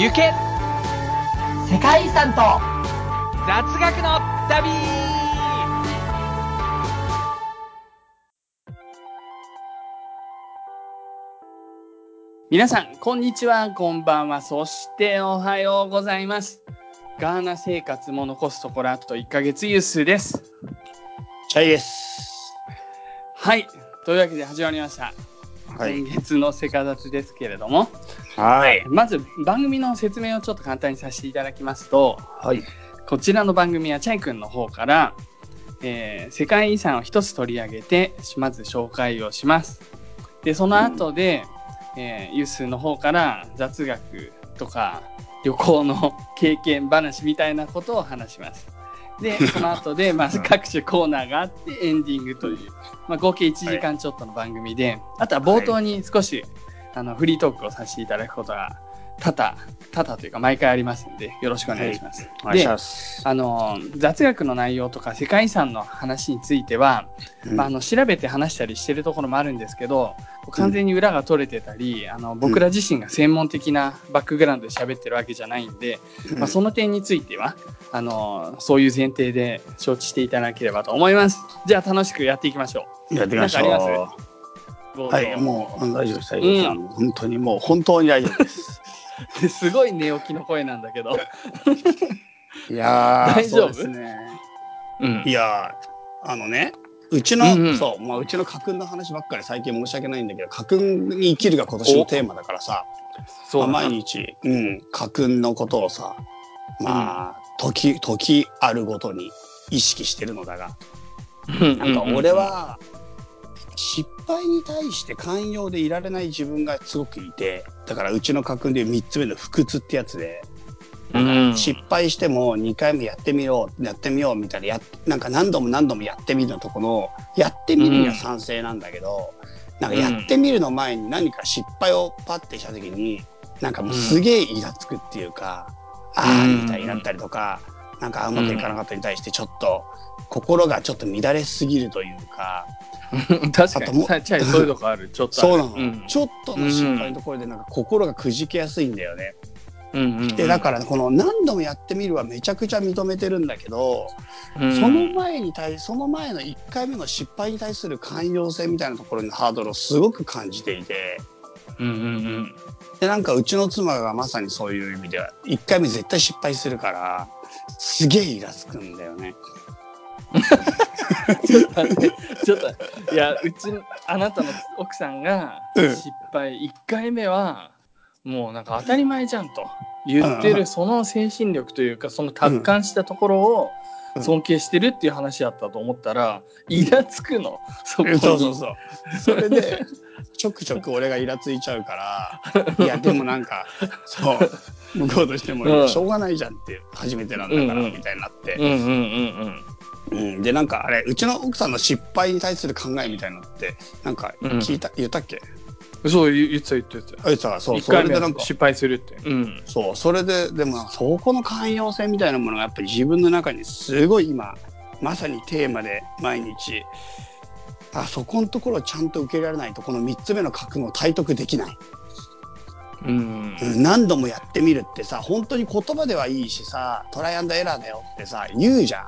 行け世界遺産と雑学の旅皆さん、こんにちは、こんばんは、そしておはようございます。ガーナ生活も残すところあと1ヶ月ユースです。チャイです。はい。というわけで始まりました。はい。今月のセカダツですけれども、はい。まず番組の説明をちょっと簡単にさせていただきますと、はい。こちらの番組はチャイ君の方から、えー世界遺産を一つ取り上げてまず紹介をします。でその後で、えーユースの方から雑学とか旅行の 経験話みたいなことを話します。で その後でまず各種コーナーがあってエンディングという、まあ、合計1時間ちょっとの番組で、あとは冒頭に少し、あのフリートークをさせていただくことが多々多々というか毎回ありますのでよろしくお願いします。でお願いします。あの雑学の内容とか世界遺産の話については、まあ、あの調べて話したりしてるところもあるんですけど完全に裏が取れてたり、あの僕ら自身が専門的なバックグラウンドで喋ってるわけじゃないんで、まあ、その点についてはあのそういう前提で承知していただければと思います。じゃあ楽しくやっていきましょやっていきましょう。なんかありますう。はい。もう、うん大丈夫です。大丈夫です。あの本当にもう、本当に大丈夫です。うすごい寝起きの声なんだけど。いやー、大丈夫？ね。うんいやー、あのね、うちの、うんうんそう、まあ、うちの家訓の話ばっかり最近申し訳ないんだけど、家訓に生きるが今年のテーマだからさ、まあ、毎日、うん、家訓のことをさ、まあ、時、時あるごとに意識してるのだが、なんか俺は失敗に対して寛容でいられない自分がすごくいてだからうちの家訓で3つ目の不屈ってやつで、うん。失敗しても2回目やってみようやってみようみたいなやなんか何度も何度もやってみるのとこのやってみるには賛成なんだけど、なんかやってみるの前に何か失敗をパッてした時になんかもうすげえイラつくっていうか、ああみたいになったりとか、なんかうまくいかなかったに対してちょっと心がちょっと乱れすぎるというか、確かあともにさチャイそういうとこある。ちょっとそうなの、ん。ちょっとの失敗のところでなんか心がくじけやすいんだよね。うんうんうん。でだからこの何度もやってみるはめちゃくちゃ認めてるんだけど、うん。その前に対その前の1回目の失敗に対する寛容性みたいなところのハードルをすごく感じていて。うんうんうん。でなんかうちの妻がまさにそういう意味では1回目絶対失敗するからすげえイラつくんだよね。ちょっと待ってちょっといやうちあなたの奥さんがうん。失敗1回目はもうなんか当たり前じゃんと言ってうん。るその精神力というかその達観したところをうん。尊敬してるっていう話だったと思ったらイラつくの。そこに。そうそうそう。それで、ちょくちょく俺がイラついちゃうから、いや、でもなんか、そう、向こうとしても、うん。しょうがないじゃんって、初めてなんだから、みたいになって、うん。うんうんうん。で、なんかあれ、うちの奥さんの失敗に対する考えみたいなのって、なんか聞いた、言ったっけ？うんそう言ってた言ってたあいつは、そう、1それでなんか、失敗するって。うん。そう、それで、でもそこの寛容性みたいなものがやっぱり自分の中にすごい今、まさにテーマで毎日、あそこのところをちゃんと受け入れられないとこの3つ目の覚悟を体得できない。うん。うん。何度もやってみるってさ本当に言葉ではいいしさトライアンドエラーだよってさ言うじゃ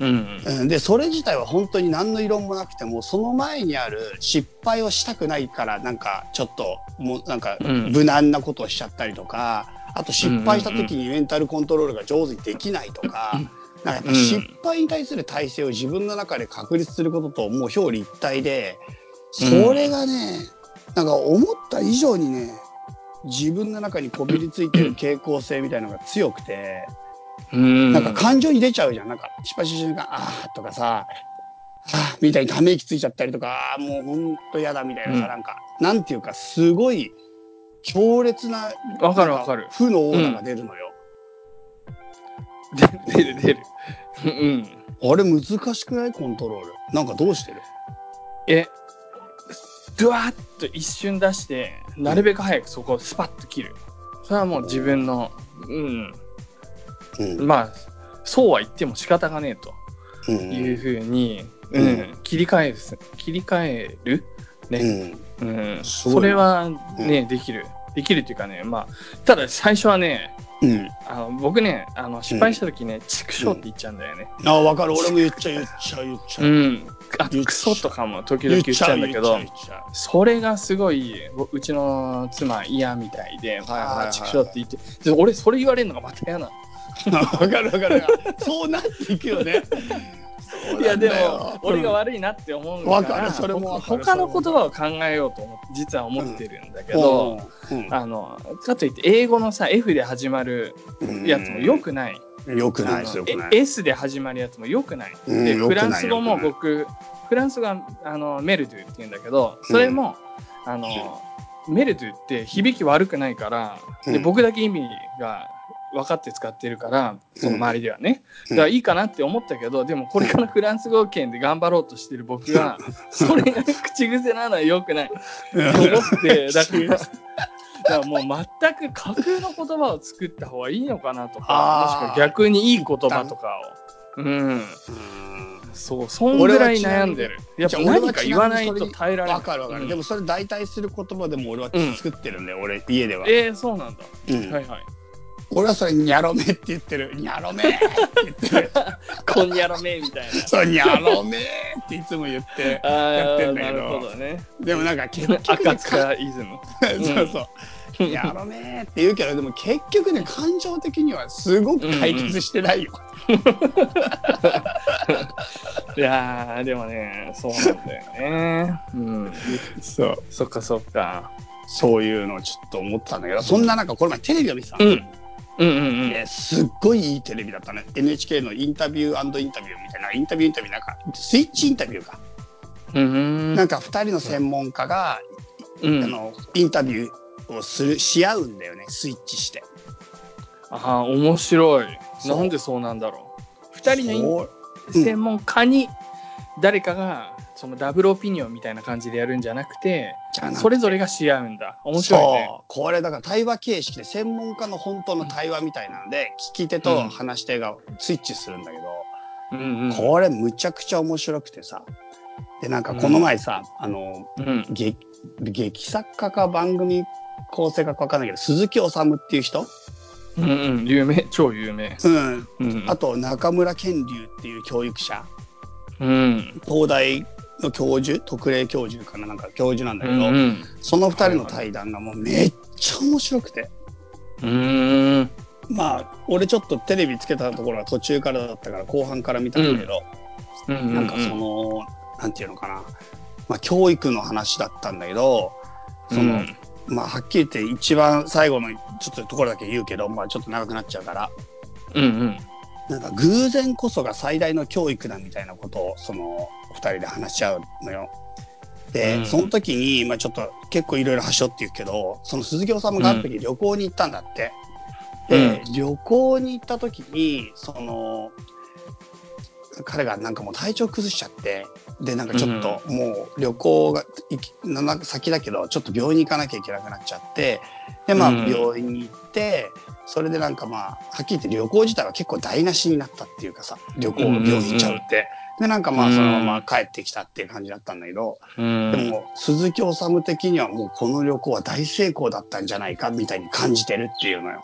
うんん。うん、でそれ自体は本当に何の異論もなくてもその前にある失敗をしたくないからなんかちょっともうなんかうん無難なことをしちゃったりとか、あと失敗した時にメンタルコントロールが上手にできないとか。なんかやっぱ失敗に対する体制を自分の中で確立することともう表裏一体でそれがね、なんか思った以上にね自分の中にこびりついてる傾向性みたいなのが強くて、うん。なんか感情に出ちゃうじゃん。なんか失敗した瞬間あーとかさあーみたいにため息ついちゃったりとかあーもうほんと嫌だみたいなさ、うん。なんかなんていうかすごい強烈なわかるわかる。負のオーラが出るのよ。で出る出るうん。あれ難しくない？コントロール。なんかどうしてる？えドワッと一瞬出してなるべく早くそこをスパッと切る。それはもう自分のうんうん。まあそうは言っても仕方がねえと。うん。いうふうに、ううん。ん切り替える切り替える？ね、うん。うん。それはね、できる。できるっていうかね、まあ、ただ最初はね、うん。あの僕ね、あの失敗した時ね、畜生って言っちゃうんだよね。あ、わかる。俺も言っちゃう、言っちゃう、言っちゃう。うん。あクソとかも時々言っちゃうんだけどそれがすごい、ぼうちの妻嫌みたいで、はいはいはい畜生って言って、で俺それ言われるのがまた嫌なの。うわかるわかる。そうなっていくよね。いやでも、俺が悪いなって思うから、わかる。それも他の言葉を考えようと思って実は思ってるんだけうん。ど、うん。あのかといって英語のさ F で始まるうん。やつもよくない、よくないですよ、S で始まるやつもよくない、うんでフランス語も僕フランス語はあのメルドゥって言うんだけどそれも、あのメルドゥって響き悪くないから、でうん。僕だけ意味が分かって使ってるからその周りではね、うん。だからいいかなって思ったけどでもこれからフランス語圏で頑張ろうとしてる僕がそれが口癖なのは良くない。と思ってだからだからもう全く架空の言葉を作った方がいいのかなとかもしくは逆にいい言葉とかを。うん。うん。そうそんぐらい悩んでる。やっぱ何か言わないと耐えられない。わかるわかる、うん。でもそれ代替する言葉でも俺は作ってるんだよ、俺家では、えー、そうなんだ、うん。はいはい俺はそれニャロメって言ってる。ニャロメって言ってる。こんにゃろめみたいな。そうニャロメっていつも言ってあやってーんだけど。ねでもなんか結局赤塚イズムそうそう。ニャロメって言うけどでも結局ね感情的にはすごく解決してないよ。いやーでもねそうなんだよね。うん。そう。そっかそっか。そういうのをちょっと思ってたんだけどそんな中この前テレビを見てたの、うんうんうんうん。ねすっごいいいテレビだったね。NHK のインタビューインタビューみたいな。インタビューインタビューなんか。スイッチインタビューか、うんなんか2人の専門家が、うん。あのインタビューをするし合うんだよね。スイッチして。ああ面白い。なんでそうなんだろう。二人のううん。専門家に誰かがそのダブルオピニオンみたいな感じでやるんじゃなくてそれぞれがし合うんだ。面白いね。これだから対話形式で専門家の本当の対話みたいなので聞き手と話し手がスイッチするんだけど、うんうん。これむちゃくちゃ面白くてさ。でなんかこの前さ、あのうん。劇劇作家か番組構成家か分かんないけど鈴木治っていう人、うんうん。有名。超有名。うん、うんあと中村健龍っていう教育者。うん。東大の教授特例教授かななんか教授なんだうけど、んうん。その二人の対談がもうめっちゃ面白くて。うん。まあ俺ちょっとテレビつけたところは途中からだったから後半から見たんだけど、うん。なんかそのなんていうのかな、まあ、教育の話だったんだけどその、うん。まあはっきり言って一番最後のちょっとところだけ言うけど、まあ、ちょっと長くなっちゃうから。うんうんなんか偶然こそが最大の教育だみたいなことをその二人で話し合うのよ。で、うんその時に、まあ、ちょっと結構いろいろはしょって言うけどその鈴木治がある時旅行に行ったんだって。で、旅行に行った時にその彼がなんかもう体調崩しちゃってでなんかちょっともう旅行が行きな先だけどちょっと病院に行かなきゃいけなくなっちゃってでまあうん。病院に行って、それでなんかまあはっきり言って旅行自体は結構台無しになったっていうかさ旅行病院行っちゃうって。でなんかまあそのまま帰ってきたっていう感じだったんだけど、うん。でも鈴木治的にはもうこの旅行は大成功だったんじゃないかみたいに感じてるっていうのよ。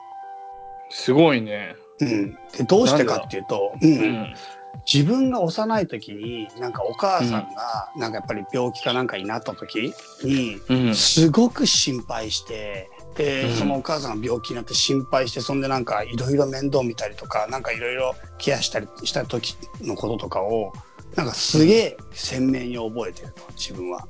すごいね。うん、でどうしてかっていうと、ううんん自分が幼い時になんかお母さんがなんかやっぱり病気かなんかになった時にうん。すごく心配してで、うん。そのお母さんが病気になって心配してそんでなんかいろいろ面倒見たりとかなんかいろいろケアしたりした時のこととかをなんかすげえ鮮明に覚えてると自分は。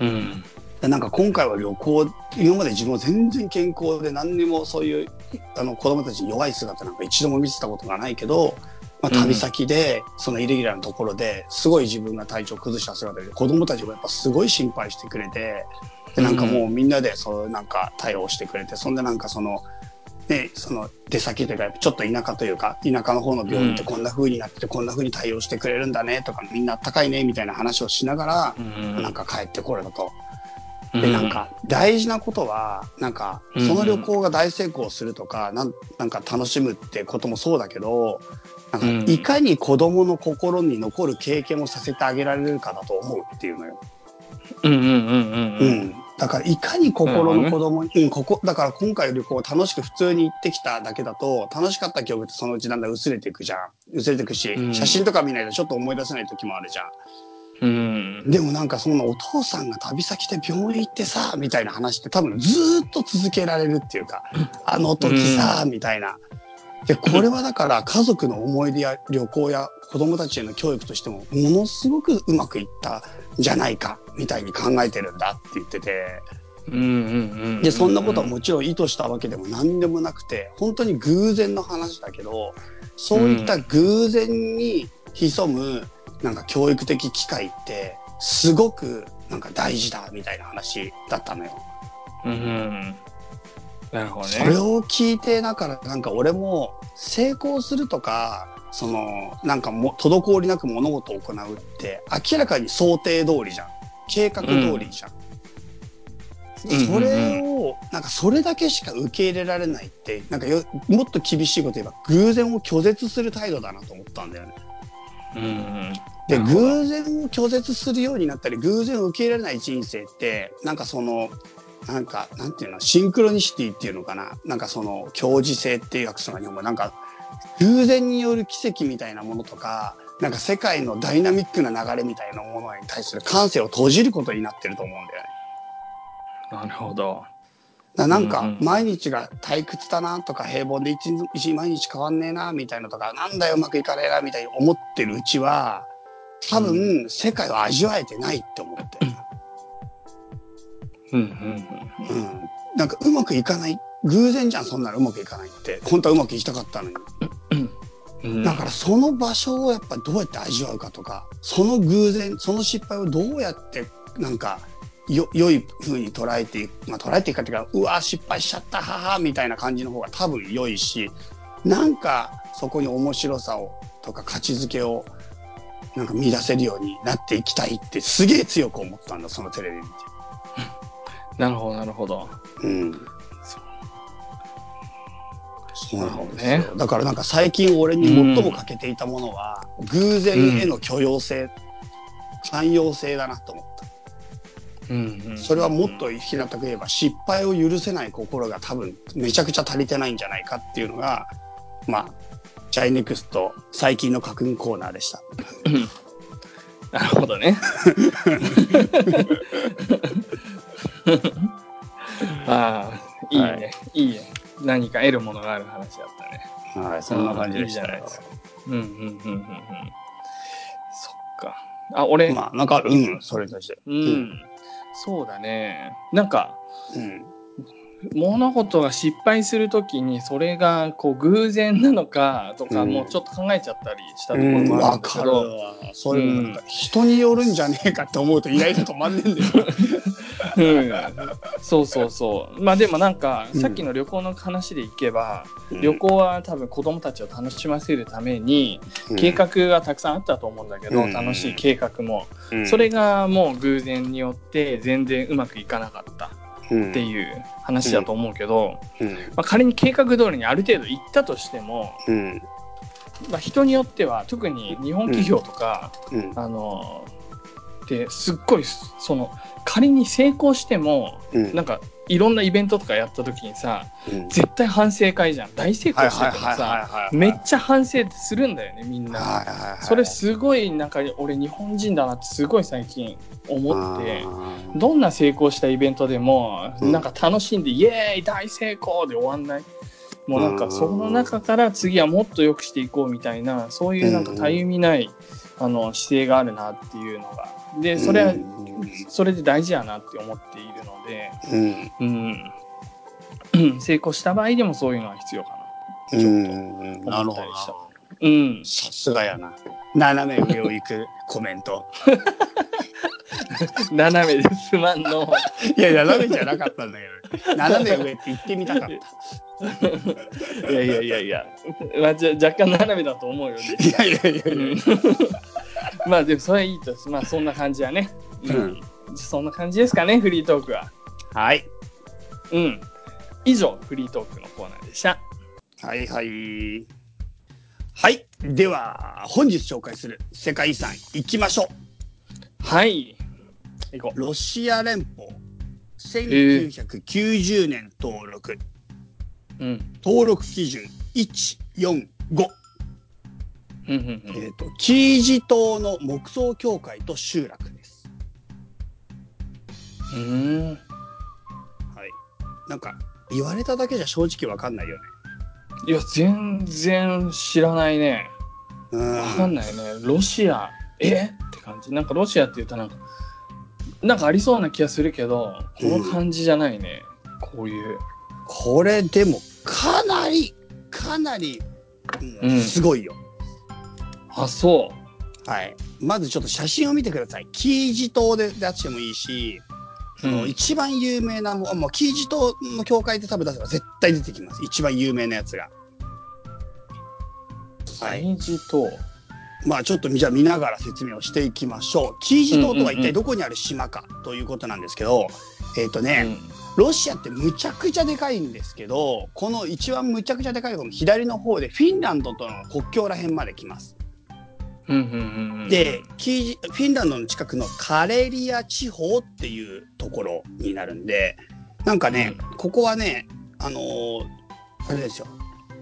うん。でなんか今回は旅行今まで自分は全然健康で何にもそういうあの子供たちに弱い姿なんか一度も見せたことがないけど、まあ、旅先でそのイレギュラーなところですごい自分が体調崩した姿で子供たちもやっぱすごい心配してくれてでなんかもうみんなでそうなんか対応してくれてそんでなんかその。ね、その出先というかちょっと田舎というか田舎の方の病院ってこんな風になっててこんな風に対応してくれるんだねとかみんなあったかいねみたいな話をしながらうんなんか帰ってこれたと。でなんか大事なことはなんかうんその旅行が大成功するとかなんか楽しむってこともそうだけどなんかうんいかに子供の心に残る経験をさせてあげられるかだと思うっていうのよ。うんうんうんうんううんん、だからいかに心の子供に、うん、ここ、だから今回の旅行楽しく普通に行ってきただけだと、楽しかった記憶ってそのうちだんだん薄れていくじゃん。薄れていくし、うん写真とか見ないとちょっと思い出せない時もあるじゃん。うん。でもなんかそのお父さんが旅先で病院行ってさ、みたいな話って多分ずーっと続けられるっていうか、あの時さ、みたいな。で、これはだから家族の思い出や旅行や子供たちへの教育としてもものすごくうまくいったんじゃないか、みたいに考えてるんだって言ってて。で、そんなことはもちろん意図したわけでも何でもなくて、本当に偶然の話だけど、そういった偶然に潜む、なんか教育的機会って、すごくなんか大事だ、みたいな話だったのよ。うんうん。なるほどね。それを聞いて、だからなんか俺も成功するとか、その、なんかも、滞りなく物事を行うって、明らかに想定通りじゃん。計画通りじゃん。うんそれを、なんかそれだけしか受け入れられないって、なんかよもっと厳しいこと言えば、偶然を拒絶する態度だなと思ったんだよね。うん。で、偶然を拒絶するようになったり、偶然を受け入れられない人生って、なんかその、なんか、なんていうの、シンクロニシティっていうのかな。なんかその、共時性っていう訳すのが日本語。なんか、偶然による奇跡みたいなものとか、なんか世界のダイナミックな流れみたいなものに対する感性を閉じることになってると思うんだよね。なるほど。だなんか毎日が退屈だなとか平凡で一日一日毎日変わんねえなみたいなとかなんだようまくいかねえなみたいに思ってるうちは多分世界を味わえてないって思って、うんうんうん、なんかうまくいかない。偶然じゃんそんなの。うまくいかないって。本当はうまくいきたかったのに。うん。うん。だからその場所をやっぱどうやって味わうかとかその偶然その失敗をどうやってなんかよ良い風に捉えていく、まあ、捉えていくかっていうかうわ失敗しちゃったははみたいな感じの方が多分良いしなんかそこに面白さをとか価値づけをなんか見出せるようになっていきたいってすげえ強く思ったんだそのテレビ見て。なるほどなるほど。うんそうそうなんですよ、なるほどだからなんか最近俺に最も欠けていたものは、偶然への許容性、寛容性だなと思った。うんうん。それはもっと平たく言えば失敗を許せない心が多分めちゃくちゃ足りてないんじゃないかっていうのが、まあ、チャイネクスト最近の確認コーナーでした。なるほどね。ああ、いいね、、はいいね。何か得るものがある話だったね。はい、そんな感じでしたよいいじゃないですか。うんうんうんうんうん。そっか。あ、俺、まあ、なんか、うん、それとして。うん、そうだね。なんか、うん。物事が失敗するときにそれがこう偶然なのかとか、うん。もうちょっと考えちゃったりしたところうん、もあるけど、かるわ。そういうのなんか、人によるんじゃねえかって思うとイライラ止まんねえんだよ。うん、そうそうそう。まあでもなんか、うんさっきの旅行の話でいけば、うん。旅行は多分子供たちを楽しませるために計画がたくさんあったと思うんだけど、うん。楽しい計画も、うん。それがもう偶然によって全然うまくいかなかったっていう話だと思うけど、うん。まあ、仮に計画通りにある程度行ったとしても、うん。まあ、人によっては特に日本企業とか、うん。あのですっごいその仮に成功してもうん。なんかいろんなイベントとかやった時にさうん。絶対反省会じゃん。大成功しててもさはいめっちゃ反省するんだよねみんな。それすごいなんか俺日本人だなってすごい最近思ってどんな成功したイベントでもうん。なんか楽しんでイエーイ大成功で終わんない。もうなんかその中から次はもっと良くしていこうみたいなそういうなんかたゆみないあの姿勢があるなっていうのがでそれはうんそれで大事やなって思っているので、うん。うん、成功した場合でもそういうのは必要かな。うん。なるほど思ったりした。なうん、さすがやな。斜め上を行くコメント。斜めですまんの。いや斜めじゃなかったんだけど。斜め上って言ってみたかった。いやいやいやいや、まあ、じゃ若干斜めだと思うよ、ね。いやいやいやいや まあでもそれはいいとまあそんな感じやね。うんそんな感じですかね、フリートークは。はいうん。以上、フリートークのコーナーでした。はいはいはいでは本日紹介する世界遺産行きましょうはい。行こロシア連邦1990年登録。うん。登録基準145。うんうんうんえっ、と、キージ島の木造教会と集落です。うーん。はい。なんか、言われただけじゃ正直わかんないよね。いや、全然知らないね。うん。わかんないね。ロシア、え？って感じ。なんかロシアって言うとなんか、なんかありそうな気がするけど、この感じじゃないね。こういう。これでも、かなり、かなり、うんうんすごいよ。あ、そはい。まずちょっと写真を見てください。キージ島で出してもいいし、う。その一番有名なもう、キージ島の教会で多分出せば絶対出てきます。一番有名なやつが。はい。大事と、まあちょっとじゃあ見ながら説明をしていきましょう。キージ島とは一体どこにある島かということなんですけど、えっ、とね、ロシアってむちゃくちゃでかいんですけど、この一番むちゃくちゃでかいこの左の方でフィンランドとの国境ら辺まで来ます。うんうんうんうん、で、キフィンランドの近くのカレリア地方っていうところになるんで、なんかね、ここはね、あのーあれですよ。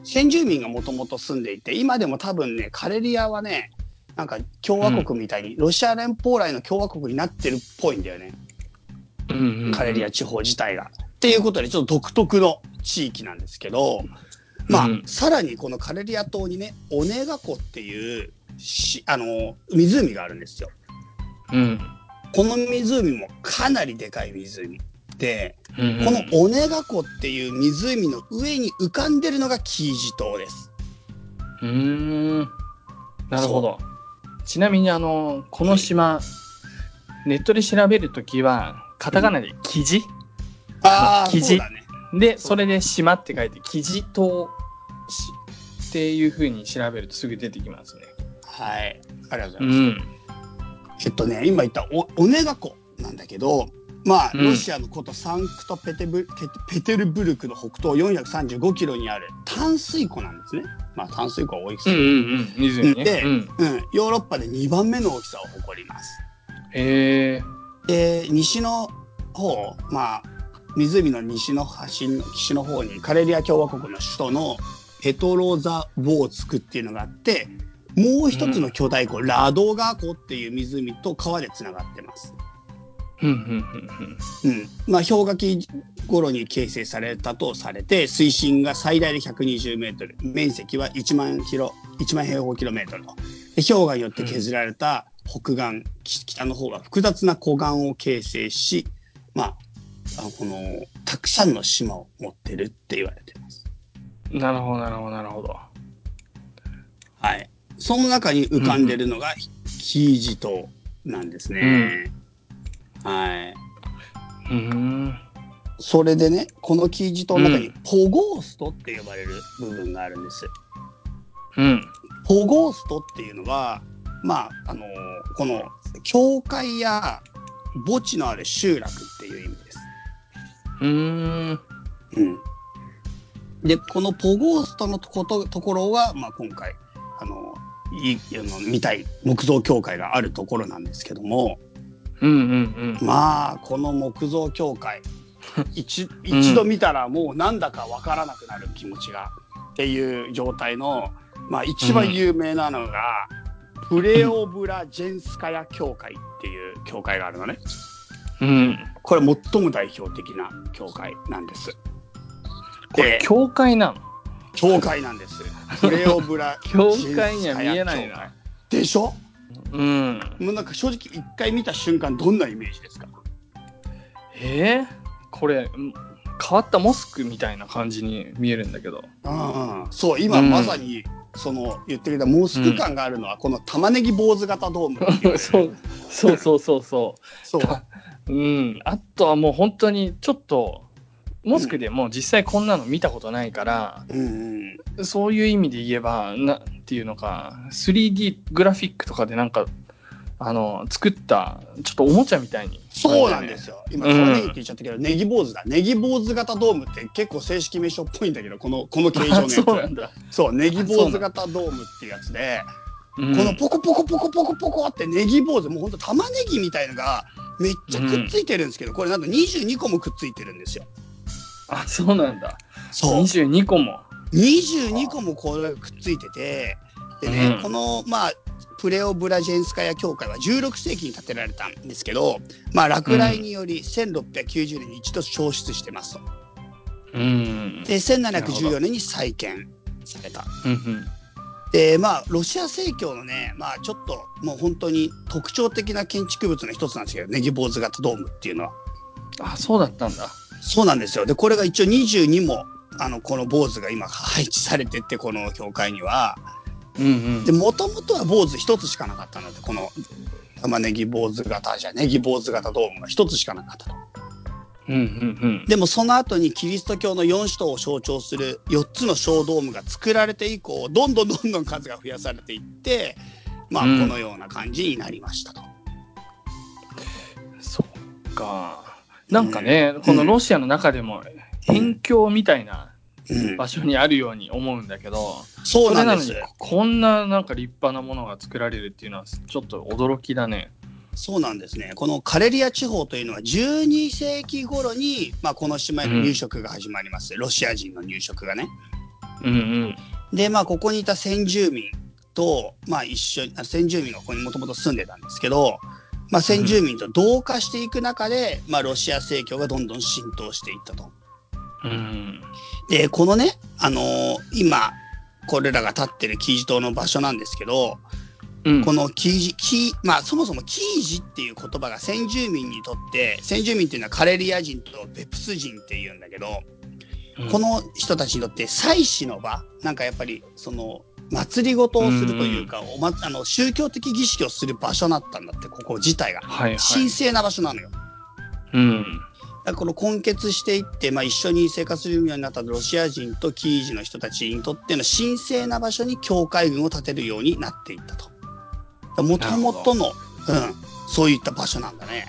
先住民がもともと住んでいて、今でも多分ね、カレリアはね、なんか共和国みたいに、ロシア連邦来の共和国になってるっぽいんだよね。うんうんうんカレリア地方自体が。っていうことで、ちょっと独特の地域なんですけど、まあ、うん。さらにこのカレリア島にね、オネガ湖っていうし、あの、湖があるんですよ。うん。この湖もかなりでかい湖で、うんうん。このオネガ湖っていう湖の上に浮かんでるのがキージ島です。うーん。なるほど。ちなみにあのこの島ネットで調べるときはカタカナで「キジ？ああ、キジ。ね。」でそれで「島」って書いて「キジ島」しっていうふうに調べるとすぐ出てきますね。はい。ありがとうござういます。んえっとね、今言ったオオネガ湖なんだけど、まあ、うんロシアの古都サンクトペテブペテペテルブルクの北東435キロにある淡水湖なんですね。まあ、淡水湖は大きさ、うんうんうん。でうん、うん、ヨーロッパで2番目の大きさを誇ります。へえで、西の方、まあ、湖の西の端の岸の方にカレリア共和国の首都のペトロザ・ボーツクっていうのがあって、もう一つの巨大湖、ラドガ湖っていう湖と川でつながってます。うんうんうんうん。まあ、氷河期頃に形成されたとされて、水深が最大で120メートル、面積は1万キロ、1万平方キロメートルと。で氷河によって削られた北岸、き北の方は複雑な湖岸を形成し、まあ、あのこの、たくさんの島を持ってるって言われて。なるほどなるほどなるほど。はい。その中に浮かんでるのが、キージ島なんですね。はい。うーん。それでね、このキージ島の中にうんポゴーストって呼ばれる部分があるんです。うん。ポゴーストっていうのは、まあ、あのこの、教会や墓地のある集落っていう意味です。うーん。うん。で、このポゴーストのことところは、まあ、今回、あの、いあの見たい木造教会があるところなんですけども、うんうんうん。まあ、この木造教会、一一度見たらもうなんだかわからなくなる気持ちが、っていう状態の、まあ、一番有名なのが、プレオブラジェンスカヤ教会っていう教会があるのね。うん。これ最も代表的な教会なんです。これ、教会なの？教会なんです。プレオブラ 教会には見えないな。でしょ？うん。もうなんか正直一回見た瞬間どんなイメージですか？え？ー、これ、ん変わったモスクみたいな感じに見えるんだけど。うんうんそう今うんまさにその言ってくれたモスク感があるのはこの玉ねぎ坊主型ドームっていう そうそうそうそうそそうう。うん。あとはもう本当にちょっと、モスクでもう実際こんなの見たことないから、うんうん。そういう意味で言えば、なんていうのか、3D グラフィックとかでなんか、あの、作った、ちょっとおもちゃみたいに。そうなんですよ。今うん玉ねぎって言っちゃったけど、ネギ坊主だ。ネギ坊主型ドームって結構正式名称っぽいんだけどこのこの形状のやつ。そうなんだ。そうネギ坊主型ドームっていうやつで、うん。このポコポコポコポコポコってネギ坊主もうほんと玉ねぎみたいのがめっちゃくっついてるんですけど、これなんと22個もくっついてるんですよ。あ、そうなんだ。そう。22個も。22個もこれがくっついてて、でね、うんこの、まあ、プレオブラジェンスカヤ教会は16世紀に建てられたんですけど、まあ、落雷により1690年に一度消失してますと。うん。で、1714年に再建された。うんうん。で、まあ、ロシア正教のね、まあ、ちょっと、もう本当に特徴的な建築物の一つなんですけど、ネギ坊主型ドームっていうのは。あ、そうだったんだ。そうなんですよ。で、これが一応22も、あの、この坊主が今配置されてって、この教会には。うんうん。で、もともとは坊主一つしかなかったので、この玉ねぎ坊主型じゃ、ネギ坊主型ドームが一つしかなかったと。うんうんでもその後にキリスト教の4使徒を象徴する4つの小ドームが作られて以降、どんどんどんどん数が増やされていって、まあ、こうんのような感じになりましたと。うん。そっか。なんかね、このロシアの中でも辺境みたいなうん、場所にあるように思うんだけど、そうなんですそれなのにこんななんか立派なものが作られるっていうのはちょっと驚きだね。そうなんですね。このカレリア地方というのは12世紀頃に、まあ、この島への入植が始まります。ロシア人の入植がね。うんうん。で、まあ、ここにいた先住民と、まあ、一緒先住民がここにもともと住んでたんですけど、まあ、先住民と同化していく中で、まあ、ロシア正教がどんどん浸透していったと。うん。で、このね、あのー今、これらが立ってるキージ島の場所なんですけど、うん。このキージ、キー、まあそもそもキージっていう言葉が先住民にとって、先住民っていうのはカレリア人とベプス人っていうんだけど、うんこの人たちにとって祭祀の場、なんかやっぱりその祭りごとをするというか、おま、あの宗教的儀式をする場所だったんだって、ここ自体が。はいはい。神聖な場所なのよ。うん。だからこの根結していって、まあ、一緒に生活するようになったロシア人とキージの人たちにとっての神聖な場所に教会軍を建てるようになっていったと。もともとの、うん、そういった場所なんだね。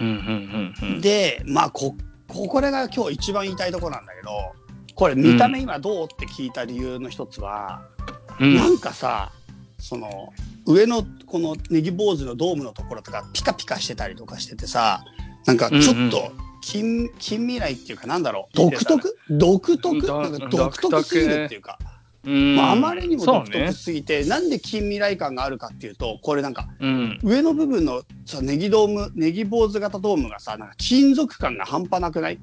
うんうんうんうん。で、まあこ、ここれが今日一番言いたいところなんだけど、これ見た目今どうって聞いた理由の一つは、うん。なんかさ、その、上のこのネギ坊主のドームのところとかピカピカしてたりとかしててさ、なんかちょっと近、近未来っていうかなんだろう、独特？独特？どなんか独特？すぎるっていうか、うん。まあ、あまりにも独特すぎて、なんで近未来感があるかっていうと、これなんかうん。上の部分のさ、ネギドーム、ネギ坊主型ドームがさ、なんか金属感が半端なくない？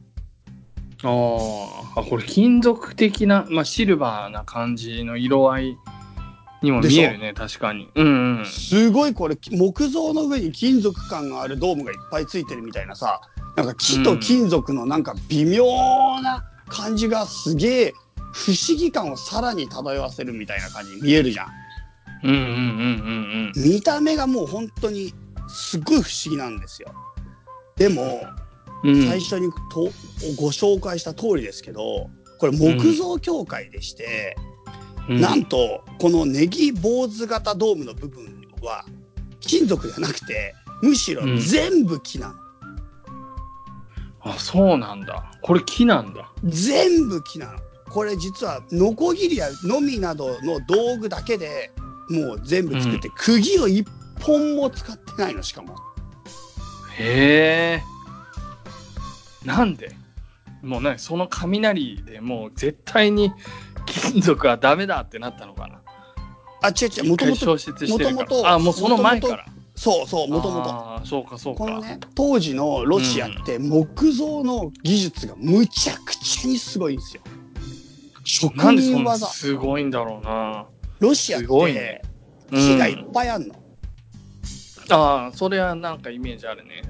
あーあ、これ金属的な、まあ、シルバーな感じの色合いにも見えるね、確かに。うんうん。すごいこれ木造の上に金属感があるドームがいっぱいついてるみたいなさなんか木と金属のなんか微妙な感じがすげえ不思議感をさらに漂わせるみたいな感じに見えるじゃん。うんうんうんうん見た目がもう本当にすっごい不思議なんですよ。でもうん。うん最初にとご紹介した通りですけどこれ木造教会でして、うんなんとこのネギ坊主型ドームの部分は金属じゃなくてむしろ全部木なの、あ、そうなんだ。これ木なんだ。全部木なのこれ実はノコギリやのみなどの道具だけでもう全部作って、釘を一本も使ってないのしかもへえ。なんで？もうね、その雷でもう絶対に金属はダメだってなったのかな。あ違う違うもともと一回消失してるから。元々あ、もうその前から。そうそうもともとあーそうかそうか。このね当時のロシアって木造の技術がむちゃくちゃにすごいんですよ職なんでそんな人技すごいんだろうな。ロシアっすごいてね木がいっぱいあんの、ああ、それはなんかイメージあるね。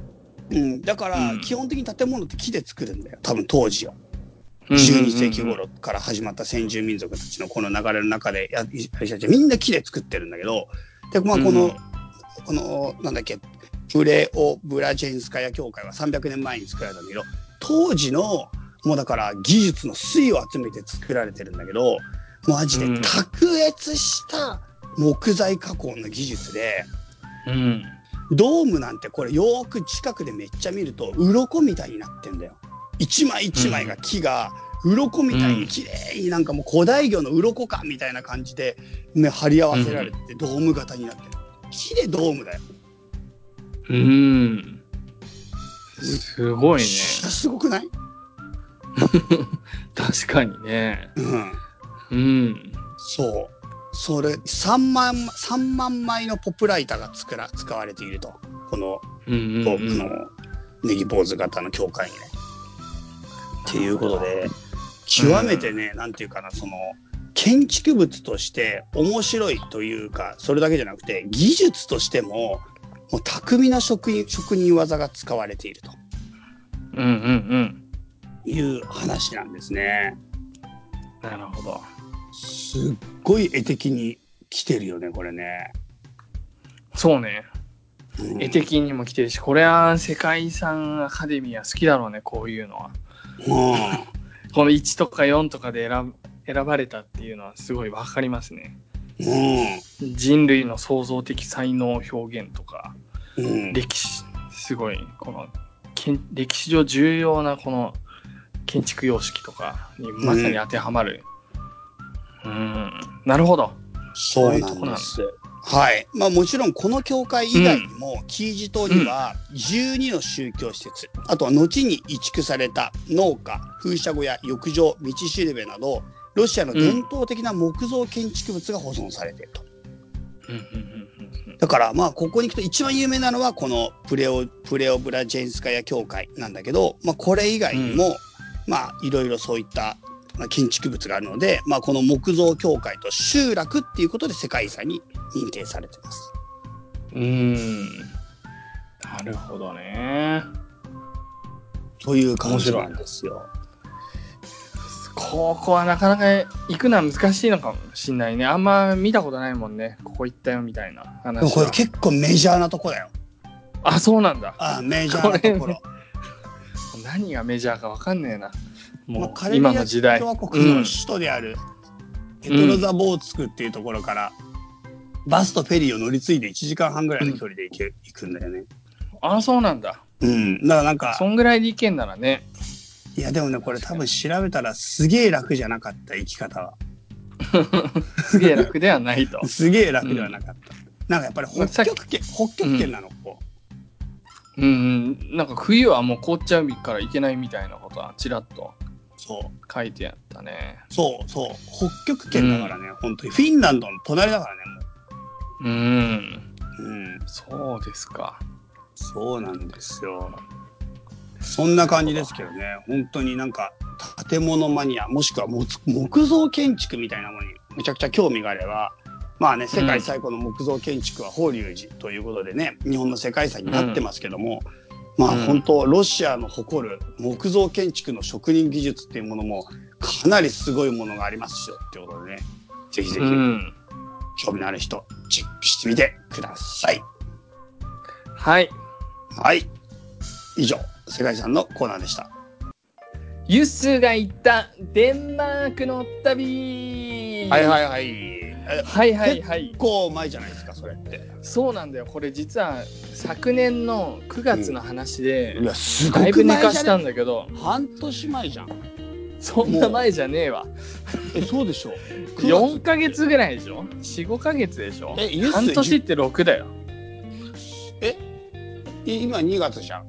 うん、だからうん。基本的に建物って木で作るんだよ。多分当時は。うん12世紀頃から始まった先住民族たちのこの流れの中でやみんな木で作ってるんだけどで、まあ、この、うんこのなんだっけプレオ・ブラジェンスカヤ教会は300年前に作られたんだけど当時のもうだから技術の粋を集めて作られてるんだけどマジでうん。卓越した木材加工の技術で。うん。ドームなんてこれよーく近くでめっちゃ見ると鱗みたいになってんだよ。一枚一枚が木が鱗みたいに綺麗になんかもう古代魚の鱗感みたいな感じで、ね、貼り合わせられてドーム型になってる。木でドームだよ。うん。すごいね。すごくない確かにね。うん。うん。そう。それ、3万、三万枚のポプライターが作ら、使われていると。この、うんうんこううんこの、ネギ坊主型の教会にね。っていうことで、極めてね、なんていうかな、その、建築物として面白いというか、それだけじゃなくて、技術としても、もう巧みな職人、職人技が使われているとうんうんうん。いう話なんですね。なるほど。すっごい絵的に来てるよね、これね。そうね。うん絵的にも来てるし、これは世界遺産アカデミーは好きだろうね、こういうのは。うこの1とか4とかで選ぶ選ばれたっていうのはすごいわかりますね。ん。人類の創造的才能表現とか、うん。うん。歴史、すごい、この、歴史上重要なこの建築様式とかにまさに当てはまる。うん、なるほど。そうなんです。はい。まあもちろんこの教会以外にも、キージ島には12の宗教施設、あとは後に移築された農家、風車小屋、浴場、道しるべなど、ロシアの伝統的な木造建築物が保存されていると。うんうんうんうんだからまあここに行くと一番有名なのはこのプレオプレオブラジェンスカヤ教会なんだけど、まあ、これ以外にも、まあいろいろそういったまあ建築物があるので、まあ、この木造教会と集落っていうことで世界遺産に認定されてます。うん。うん。なるほどね。という感じなんですよ。ここはなかなか行くのは難しいのかもしんないね。あんま見たことないもんね。ここ行ったよみたいな話は。これ結構メジャーなとこだよ。あ、そうなんだ。あメジャーなとここれろ。何がメジャーかわかんねえな。まあもうカレビア。共和国の首都であるペトロザボーツクっていうところから、バスとフェリーを乗り継いで1時間半ぐらいの距離で行け、行くんだよね。あ、そうなんだ。うん。だからなんかそ、んぐらいで行けんならね。いやでもね、これ多分調べたらすげえ楽じゃなかった、生き方は。すげえ楽ではないと。すげえ楽ではなかった。なんかやっぱり北極圏、北極圏なの、ここ。うんうん。なんか冬はもう凍っちゃうから行けないみたいなことはちらっとそう。書いてあったね。そうそう。北極圏だからね、本当に。フィンランドの隣だからね、うん。もう。うん。そうですか。そうなんですよ。そんな感じですけどね、本当になんか建物マニア、もしくは木木造建築みたいなものにめちゃくちゃ興味があれば、まあね、世界最古の木造建築は法隆寺ということでね、日本の世界遺産になってますけども、まあうん本当、ロシアの誇る木造建築の職人技術っていうものもかなりすごいものがありますよっていうことでね、ぜひぜひうん。興味のある人、チェックしてみてください。はい。はい。以上、世界遺産のコーナーでした。ユッスーが行ったデンマークの旅はいはいはい。えはいはいはい。結構前じゃないですか、それって。そうなんだよ。これ実は昨年の9月の話で、いや、すだいぶ寝かしたんだけど。半年前じゃん。そんな前じゃねえわ。え、そうでしょ？4ヶ月ぐらいでしょ？45ヶ月でしょ？え半年って6だよ。え？今2月じゃん。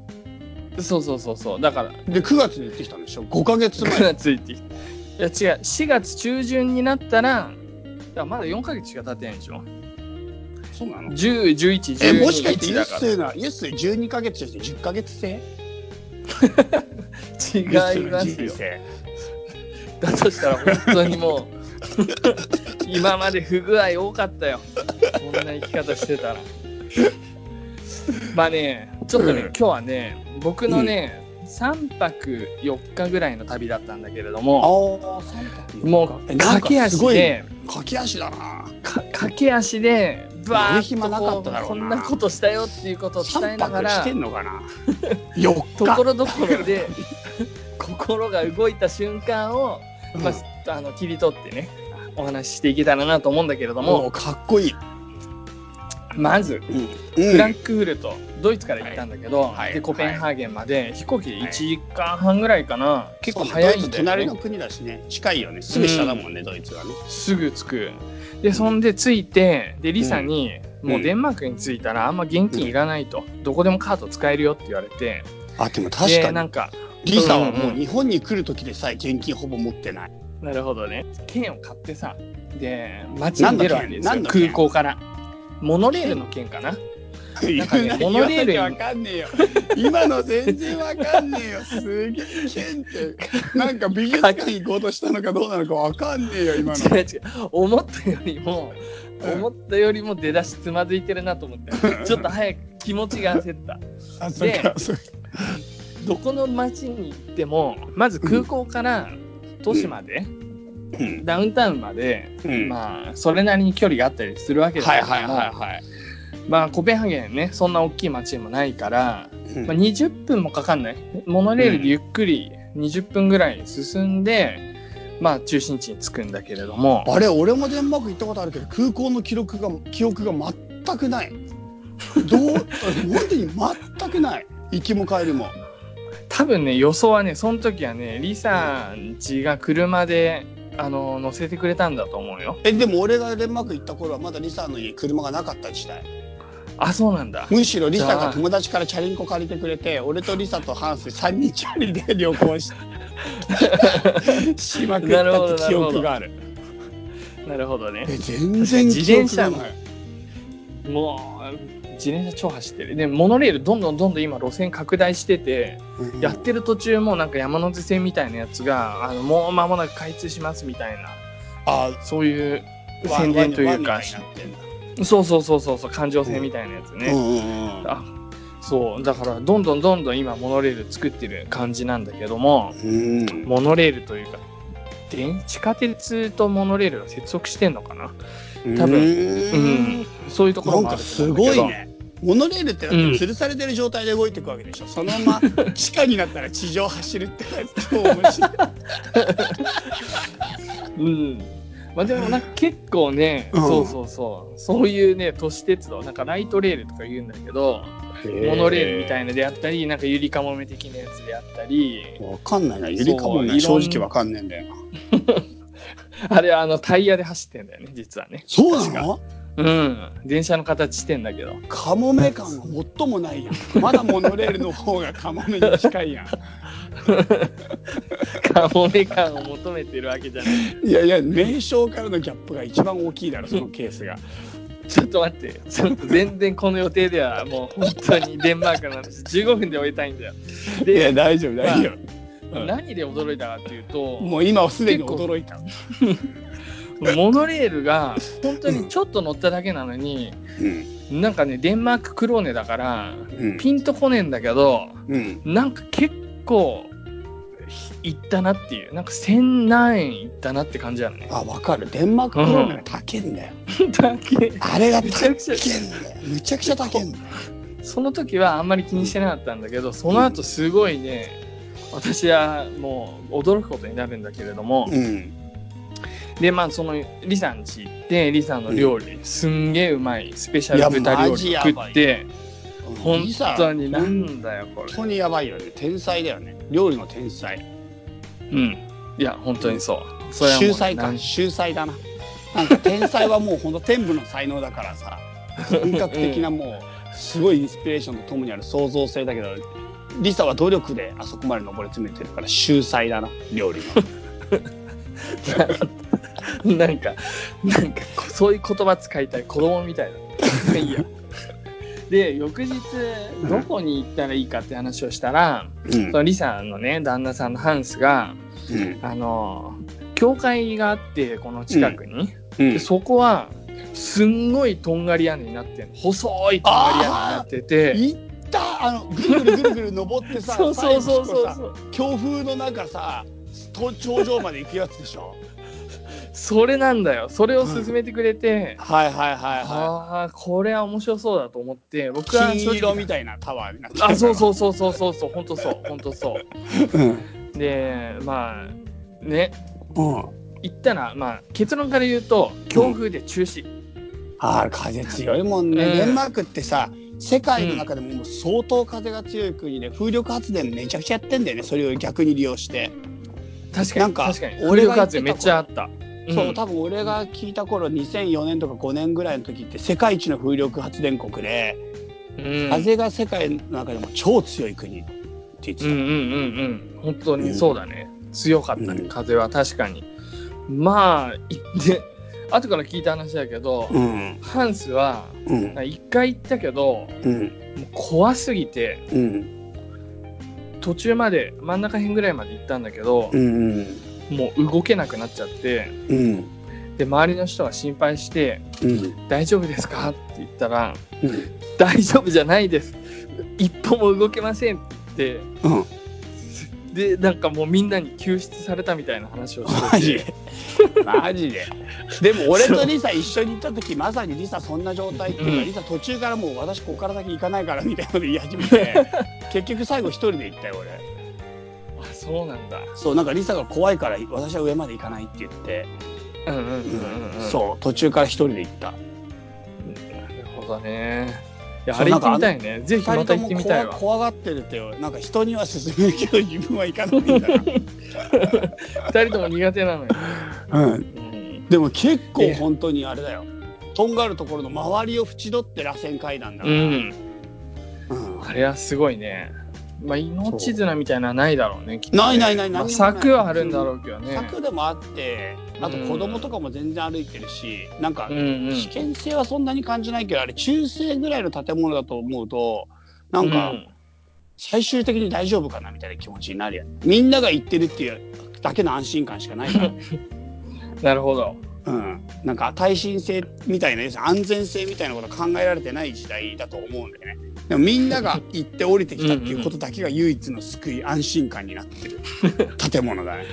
そうそうそうそう。だから。で、9月に行ってきたんでしょ ?5 ヶ月9前。月行ってきた。いや違う。4月中旬になったらだからまだ4ヶ月しか経ってないでしょ？そうなの？10、11、12え、もしかしてユッスーが、ユッスー12ヶ月じゃなくて10ヶ月制？ら 違いますよ。だとしたら本当にもう 今まで不具合多かったよ。こんな生き方してたら。まあねちょっとね、うん。今日はね僕のね、3泊4日ぐらいの旅だったんだけれどあもあ、3泊もう駆け足で駆け足だな。か駆け足でバーッとここんなことしたよっていうことを伝え3ながら泊してんのかな ?4 日。ところどころで 心が動いた瞬間を、うんまあ、あの切り取ってねお話ししていけたらなと思うんだけれどもかっこいい。まずうん。フランクフルト、ドイツから行ったんだけど、はい。でコペンハーゲンまで飛行機で1時間半ぐらいかな、結構早いんだよドイツ隣ねの国だしね近いよね。すぐ下だもんね、ドイツはね。すぐ着く。でそんで着いてでリサに、ん。もうデンマークに着いたらあんま現金いらないと、どこでもカード使えるよって言われて。あ、でも確でかに。なんかリサはもう日本に来る時でさえ現金ほぼ持ってない。なるほどね。券を買ってさで街に出るわけですよ。空港からモノレールの券かな？なんかね言わモノレールわかんねえよ。今の全然わかんねえよ。すげえ剣って。なんか美術館行こうとしたのかどうなのかわかんねえよ、今の。違う違う思ったよりもうん思ったよりも出だしつまずいてるなと思ってちょっと早く気持ちが焦ったあ、そっか、そっか。どこの街に行ってもまず空港から都市まで、うんダウンタウンまで、うんまあそれなりに距離があったりするわけですはいけどもはいはいはい。まあコペンハーゲンねそんな大きい街でもないから、うんまあ、20分もかかんないモノレールでゆっくり20分ぐらい進んで、まあ中心地に着くんだけれどもあれ、俺もデンマーク行ったことあるけど、空港の記録が、記憶が全くない。どう、本当に全くない。行きも帰りも。多分ね予想はねその時はねリサんちが車であの乗せてくれたんだと思うよえ、でも俺がデンマーク行った頃はまだリサの家車がなかった時代。あそうなんだむしろリサが友達からチャリンコ借りてくれて、俺とリサとハンス3人チャリで旅行し しまくったって記憶がある。なるほどねえ、全然記憶がない。もう自転車超走ってる。でモノレールどんどんどんどん今路線拡大してて、うん。やってる途中もなんか山手線みたいなやつがあのもう間もなく開通しますみたいな。あ、そういうわ宣伝というか。そうそうそうそうそう環状線みたいなやつね、あそう。だからどんどんどんどん今モノレール作ってる感じなんだけどもうん。モノレールというか電地下鉄とモノレールが接続してんのかな多分ううんんそういうところもあるすごいね。モノレールってだって吊るされてる状態で動いていくわけでしょ。そのまま地下になったら地上走るって超面白い。うん。まあでもなんか結構ね、うんそうそうそう、そういうね、都市鉄道、なんかライトレールとか言うんだけど、モノレールみたいいなであったり、なんかゆりかもめ的なやつであったり、わかんないな。ゆりかもね、そう正直わかんねえんだよな。あれあのタイヤで走ってんだよね、実はね。そうなの？うん。電車の形してんだけど。カモメ感が最もないやん。まだモノレールの方がカモメに近いやん。カモメ感を求めてるわけじゃない。いやいや、名称からのギャップが一番大きいだろ、そのケースが。ちょっと待って、ちょっと全然この予定ではもう本当にデンマークの話15分で終えたいんだよ。いや、で、大丈夫、大丈うん何で驚いたかっていうと、夫。もう今はすでに驚いた。モノレールが本当にちょっと乗っただけなのに、うん。なんかねデンマーククローネだからうん。ピンとこねえんだけどうん。なんか結構いったなっていうなんか千何円いったなって感じなのね。あ、わかる。デンマーククローネが高いんだよ。だけあれがめち高いんゃくちゃだよ。むちゃくちゃ高いんだよ。その時はあんまり気にしてなかったんだけどその後すごいね私はもう驚くことになるんだけれども、うん。でまあそのリさん家行ってリさんの料理、すんげえうまいスペシャル豚料理食って本当になんだよこれ本当にやばいよね。天才だよね。料理の天才。うんいや本当にそうそれは秀才か。秀才だな。なんか天才はもう本当天部の才能だからさ。本格的なもう、すごいインスピレーションとともにある創造性だけど、リサは努力であそこまで上り詰めてるから秀才だな、料理の。なんかなんかこそういう言葉使いたい子供みたいだいいや。で翌日どこに行ったらいいかって話をしたら、うん。そのリさんのね旦那さんのハンスがうん。あの教会があってこの近くに、うん。でそこはすんごいとんがり屋根になって細いとんがり屋根になってて。行ったあのぐるぐるぐるぐる登ってさそうそうそうそうそう強風の中さと頂上まで行くやつでしょそれなんだよそれを勧めてくれて、はいはいはいはああこれは面白そうだと思って僕は金色みたいなタワーになってあそうそうそうそうそうそう本当そう本当そううんでまあねうん言ったらまあ結論から言うと強風で中止、あー風強いもんね、うんデンマークってさ世界の中でももう相当風が強い国で風力発電めちゃくちゃやってんだよねそれを逆に利用して、確かなんかに確かに。俺俺が言ってたがめっちゃあった、そう多分俺が聞いた頃2004年とか5年ぐらいの時って世界一の風力発電国で、うん、風が世界の中でも超強い国って言ってた。うんうんうんうん。本当にそうだね、強かったねうん。風は。確かに。まあいで 後から聞いた話だけど、うん。ハンスはうん。一回行ったけどうん。もう怖すぎてうん。途中まで真ん中辺ぐらいまで行ったんだけどう、ん。もう動けなくなっちゃってうん。で周りの人が心配してうん。「大丈夫ですか?」って言ったらうん。「大丈夫じゃないです一歩も動けません」ってでなんかもうみんなに救出されたみたいな話をしてマジてマジで。でも俺とリサ一緒に行った時まさにリサそんな状態っていうか、うん。リサ途中からもう私ここから先行かないからみたいなの言い始めて 結局最後一人で行ったよ俺。あそうなんだ。そうなんかリサが怖いから私は上まで行かないって言って、うんうんうんうんうん。そう途中から一人で行った。なるほどね。いやあれ行ってみたいね。ぜひまた行ってみたいわ。怖怖がってるってなんか人には勧めるけど自分は行かないんだな。二人とも苦手なのよ、うん。うん、でも結構本当にあれだよ。とんがるところの周りを縁取って螺旋階段だから。うん、うん。あれはすごいね。まあ命綱みたいなのはないだろうねきっとね。ないないないない。柵はあるんだろうけどね。柵でもあってあと子供とかも全然歩いてるし、なんか危険性はそんなに感じないけどあれ中世ぐらいの建物だと思うとなんかうん。最終的に大丈夫かなみたいな気持ちになるやん。みんなが言ってるっていうだけの安心感しかないから、なるほど。うん、なんか耐震性みたいな安全性みたいなこと考えられてない時代だと思うんだよね。でもみんなが行って降りてきたっていうことだけが唯一の救い安心感になってる。建物だね、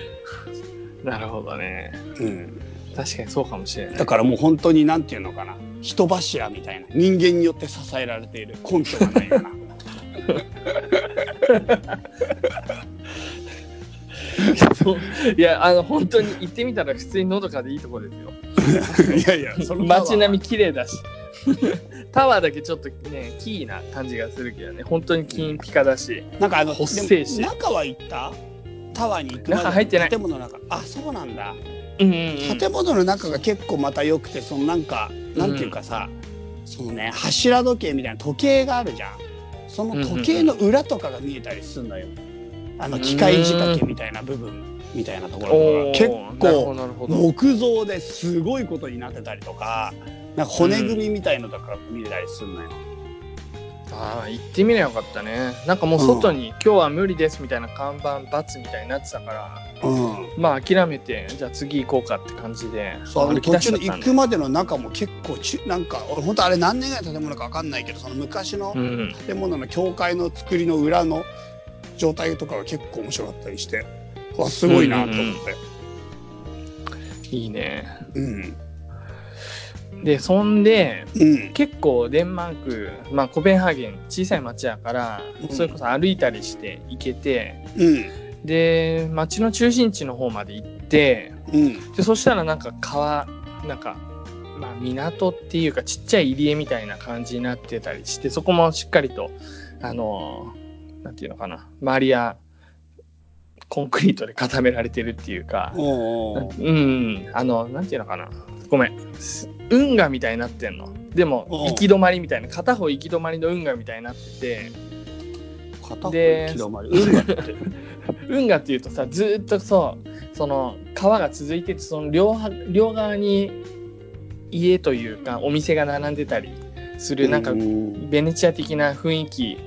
なるほどね。うん、確かにそうかもしれない。だからもう本当になんていうのかな。人柱みたいな。人間によって支えられている。根拠がないかな。そ ういやあの本当に行ってみたら普通にのどかでいいとこですよ。いやいやその街並み綺麗だし。タワーだけちょっとねキーな感じがするけどね。本当に金ピカだし。なんかあのほっせえし。中は行った？タワーに行くまで中入ってない。建物の中。あそうなんだ、うんうんうん。建物の中が結構また良くてそのなんかなんていうかさ、そのね柱時計みたいな時計があるじゃん。その時計の裏とかが見えたりするのよ、あの機械仕掛けみたいな部分みたいなところおが結構木造ですごいことになってたりとかなんか骨組みみたいのとか見れたりするのよ、ああ行ってみればよかったね。なんかもう外に、今日は無理ですみたいな看板バツみたいになってたからうん。まあ諦めてじゃあ次行こうかって感じでその歩き途中の出しちゃったんだ行くまでの中も結構ちなんか俺本当あれ何年ぐらいの建物か分かんないけどその昔のうん。建物の教会の作りの裏の状態とかが結構面白かったりしてわすごいなと思って。いいね。うんでそんでうん。結構デンマーク、まあ、コペンハーゲン小さい町やから、うん。それこそ歩いたりして行けてうん。で町の中心地の方まで行ってうん。でそしたらなんか川なんか、まあ、港っていうかちっちゃい入り江みたいな感じになってたりしてそこもしっかりとあのなんていうのかな周りやコンクリートで固められてるっていうか、うん、あの、なんていうのかな。ごめん。す運河みたいになってんの。でも行き止まりみたいな、片方行き止まりの運河みたいになってて、片方で行き止まり。運河って？運河っていうとさ、ずーっとそう、その川が続いてて、その両は両側に家というか、お店が並んでたりする、なんかう、ん。ベネチア的な雰囲気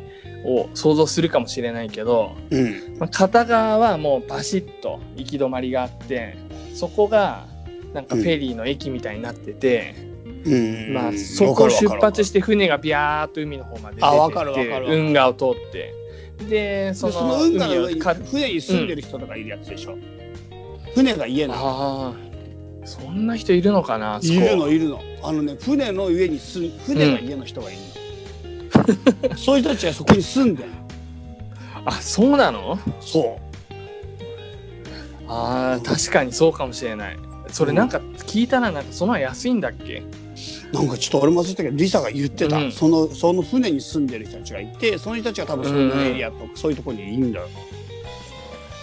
を想像するかもしれないけど、うん。まあ、片側はもうバシッと行き止まりがあってそこがなんかフェリーの駅みたいになってて、うん。まあそこを出発しして船がビャーっと海の方まで出てって運河を通って。でその運河の船に住んでる人とかいるやつでしょ、船が家なの。ああそんな人いるのかないるのいるの。あのね船の上に住船が家の人がいるの、そういう人たちはそこに住んでるあそうなの？そあー確かにそうかもしれないそれなんか聞いたらなんかその安いんだっけ？うなんかちょっと俺も忘れたけどリサが言ってた、うん。そのその船に住んでる人たちがいてその人たちが多分そのエリアとか、そういうところにいるんだよ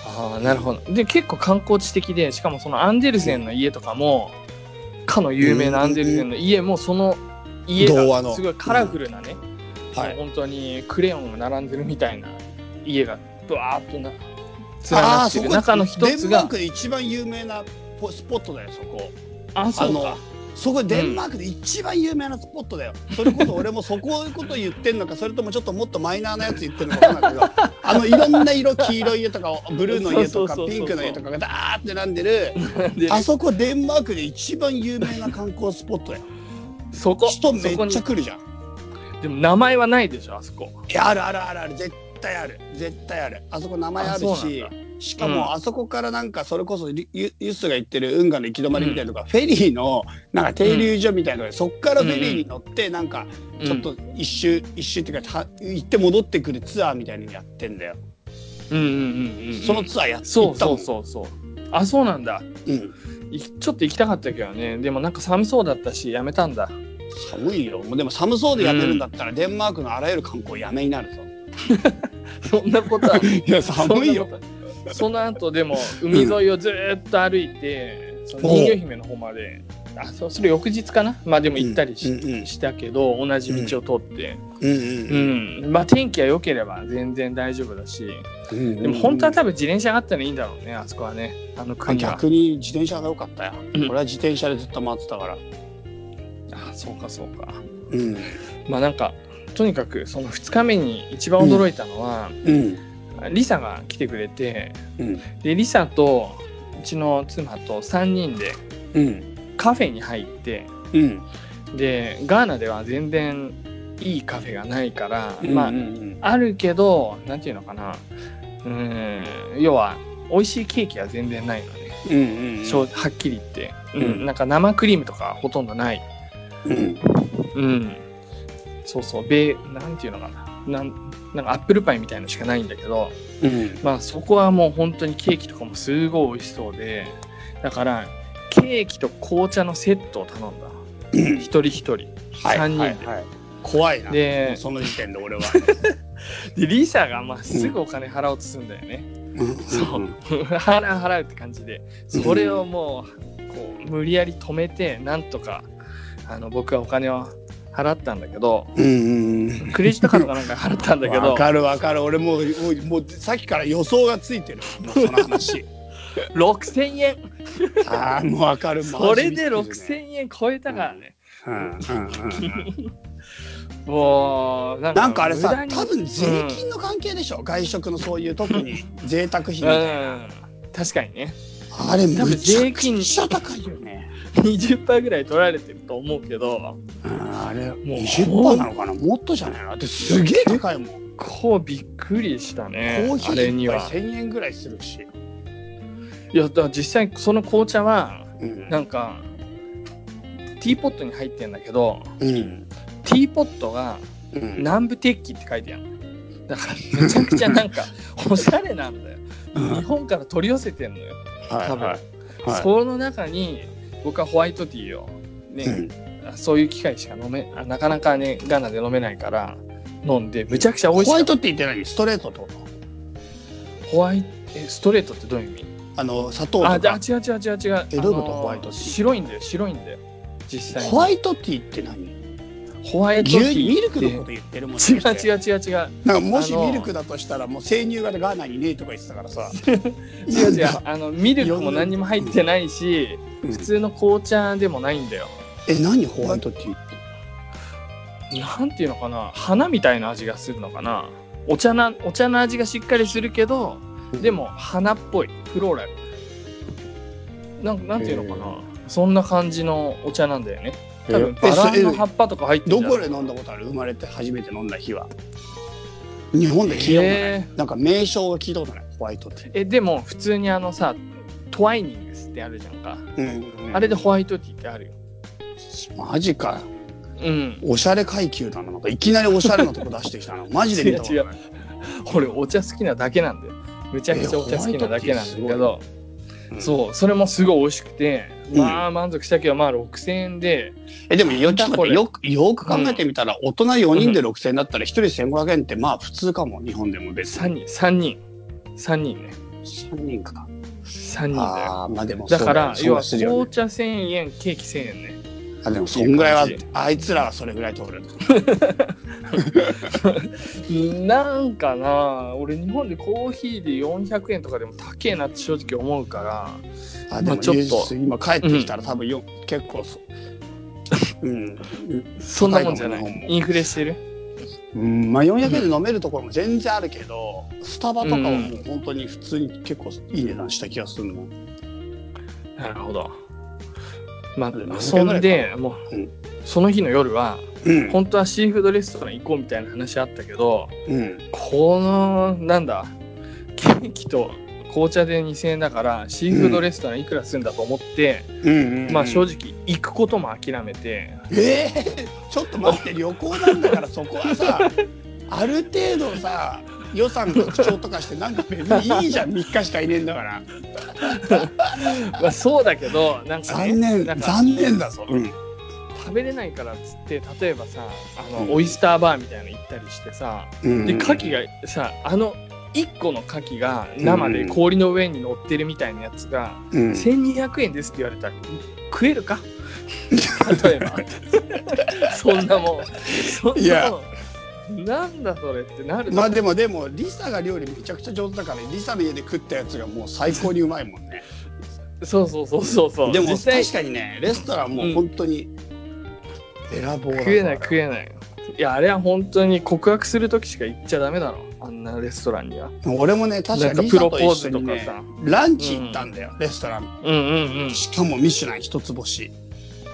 ああなるほど。で結構観光地的でしかもそのアンデルセンの家とかもかの有名なアンデルセンの家もその家童話の。がすごいカラフルなね、はい。もう本当にクレヨンが並んでるみたいな家がブワーっとな連あなってる中の一つデンマーがクで一番有名なポスポットだよそこ。あそうか。そこデンマークで一番有名なスポットだよ、それこそ俺もそこいうこと言ってんのかそれともちょっともっとマイナーなやつ言ってるのか分かんないけど あのいろんな色黄色い家とかブルーの家とかピンクの家とかがダーって並んでるであそこデンマークで一番有名な観光スポットだよ。そこ。人めっちゃ来るじゃん。でも名前はないでしょあそこ。いやあるあるあるある。絶対ある絶対ある。あそこ名前あるあそうしなんだしかうん。もあそこからなんかそれこそユスが言ってる運河の行き止まりみたいなとか、フェリーのなんか停留所みたいなので、そっからフェリーに乗ってなんかちょっと一周、一周っていうかた行って戻ってくるツアーみたいにやってんだよ、うんうんうんうんうん。そのツアーやってそうそうんそうそう。あそうなんだ。うん。いちょっと行きたかったけどね。でもなんか寒そうだったしやめたんだ。寒いよ。もうでも寒そうでやめるんだったら、デンマークのあらゆる観光やめになるぞ。そんなことは。いや寒いよその後でも海沿いをずーっと歩いて、その人魚姫の方まで。あそうそれ翌日かな？まあでも行ったりし,、したけど同じ道を通って。うん。まあ天気が良ければ全然大丈夫だし。うんでも本当は多分自転車があったらいいんだろうねあそこはね。あの国は。逆に自転車が良かったよ、うん。俺は自転車でずっと回ってたから。あそうかそうか。うん。まあなんかとにかくその2日目に一番驚いたのは、うんリサが来てくれてうん。でリサとうちの妻と3人でうん。カフェに入ってうん。でガーナでは全然いいカフェがないから、まあうんうん。あるけどなんていうのかな。うん要は美味しいケーキは全然ないのね、うんうんうん。はっきり言って、うんうん。なんか生クリームとかほとんどない。うん。うん。そうそう。ベーなんていうのかな。なんなんかアップルパイみたいのしかないんだけどうん。まあそこはもう本当にケーキとかもすごい美味しそうでだからケーキと紅茶のセットを頼んだ。うん。一人一人。はい3人で、はいはい。怖いな。でその時点で俺は。でリサがまあすぐお金払おうとするんだよね、そう。払う払うって感じで。それをもうこう無理やり止めてなんとかあの僕はお金を払ったんだけどうんうんうん。クレジットカードかなんか払ったんだけどわかるわかる。俺もうもうもうさっきから予想がついてる。もうその話。6000円。ああもうわかる。それでマジびっくりする6000円超えたからね、うんうんうん。うんもうなんかあれさ多分税金の関係でしょ、外食のそういう特に 贅沢費みたいな、うん。確かにね。あれ多分むちゃく税金ちゃ高いよね20%ぐらい取られてると思うけど。うんあれう20%なのかな？もっとじゃない？のだってすげえ高いもん。こうびっくりしたねコーヒあれには。ー一杯1000円ぐらいするし、いやだから実際その紅茶はうん。なんかティーポットに入ってんだけどうん。ティーポットがうん。南部鉄器って書いてあるだからめちゃくちゃなんかおしゃれなんだよ。うん。日本から取り寄せてんのよ。多分、はい。はいはい。その中に僕はホワイトティーをね、うん。そういう機会しか飲めあなかなかねガーナで飲めないから飲んでむちゃくちゃ美味しかったホワイトって言って何？ストレートってことホワイトえストレートってどういう意味？あの砂糖あとあ違う違う違う違う。えどういうこと？ホワイトティー白いんだよ白いんだよ実際に。ホワイトティーって何？ホワイトティ牛ーミルクのこと言ってるもん違う違う違う違う。なんかもしミルクだとしたらもう生乳がガーナにねえとか言ってたからさ。違う違う。あのミルクも何にも入ってないしうん。普通の紅茶でもないんだよ。え何ホワイトティーって？なんていうのかな？花みたいな味がするのかな？お茶なお茶の味がしっかりするけどでも花っぽい。フローラル。なんなんていうのかな？そんな感じのお茶なんだよね多分えバラえの葉っぱとか入ってどこで飲んだことある？生まれて初めて飲んだ日は。日本で聞いたことない、えなんか名称が聞いたことない。ホワイトティー、えでも普通にあのさトワイニングスってあるじゃんか、うんあれでホワイトティーってあるよ。マジか。うん。おしゃれ階級だな。なんかいきなりおしゃれなとこ出してきたな。マジで見たことない。俺お茶好きなだけなんだよ。めちゃくちゃお茶好きなだけなんだけえホワイどうん。そうそれもすごい美味しくてうん。まあ満足したけどまあ6000円で。えでもよちょっとよくよく考えてみたら、大人4人でう6000円だったら1人1500円ってまあ普通かも日本でも別3に人3人。3人ね。3人か。3人だよ。まあでもだから要は紅茶1000円ケーキ1000円ねあでもそんぐらいはあいつらはそれぐらい取る。なんかな俺日本でコーヒーで400円とかでも高えなって正直思うからあでもまあちょっと。今帰ってきたら多分よ、結構そうん。そんなもんじゃない。インフレしてる？うんまあ400円で飲めるところも全然あるけど、スタバとかはもう本当に普通に結構いい値段した気がするの。なるほどまあそんでもう、うんその日の夜はうん。本当はシーフードレストラン行こうみたいな話あったけどうん。このなんだケーキと紅茶で2000円だからシーフードレストランいくらするんだと思って。まあ正直行くことも諦めてえー、ちょっと待って、旅行なんだからそこはさ、ある程度さ、予算拡張とかしてなんか別にいいじゃん、3日しかいねえんだから。まあそうだけどなんか、ね、残念、残念だぞ。うん。食べれないからっつって例えばさあの、うんオイスターバーみたいなの行ったりしてさうん。で牡蠣がさあの1個の牡蠣が生で氷の上に乗ってるみたいなやつが、うん、1200円ですって言われたら食えるか？例えば。そんなもん。そんなもんなんだそれってなるまあでもでもリサが料理めちゃくちゃ上手だからリサの家で食ったやつがもう最高にうまいもんね。そうそうそうそうそうでも確かにねレストランもう本当に選ぼうだ食えない食えない。いやあれは本当に告白する時しか行っちゃダメだろ。あんなレストランには。俺もね確かにプロポーズとかさ。ランチ行ったんだよ、レストラン。うんうんうん。しかもミシュラン一つ星。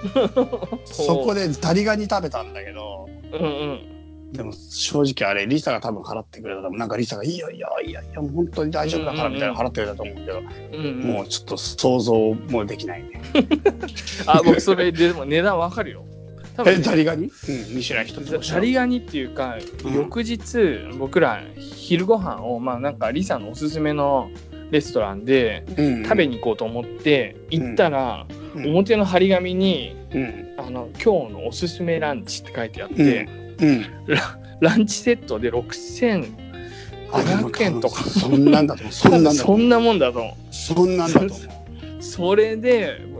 そこでザリガニ食べたんだけどうんうんでも正直あれリサが多分払ってくれたと思う。なんかリサが「いいよいいよいいよいや本当に大丈夫だから」みたいなの払ってくれたと思うけど、うんうん。もうちょっと想像もできない。ね あ僕それでも値段わかるよ。多え分ザリガニ？うんミシュラン一つザ星ザリガニっていうか、うん。翌日僕ら昼ご飯をまあなんかリサのおすすめのレストランでうん食べに行こうと思って行ったら、うん。表の張り紙にうん「あの今日のおすすめランチ」って書いてあって、うん。ランチセットで6500円とか。そんなんだと思う。そんなんそんなもんだと思そんなんだと思う。うそれで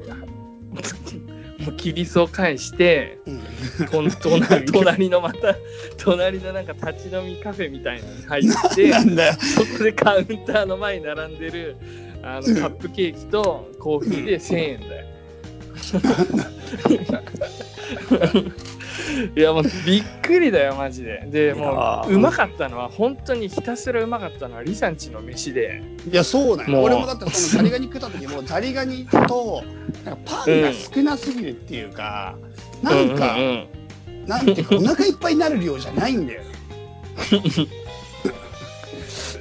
もうキリスを返してうん。と隣隣のまた隣のなんか立ち飲みカフェみたいのに入ってそこでカウンターの前に並んでるあのカップケーキとコーヒーで1000円だよ。いやもうびっくりだよマジで。でもううまかったのは本当にひたすらうまかったのはリサンチの飯で。いやそうだよ。俺もだってそのザリガニ食った時も ザリガニとなんかパンが少なすぎるっていうか、なんか、うんうんうん。なんていうかお腹いっぱいになる量じゃないんだよ。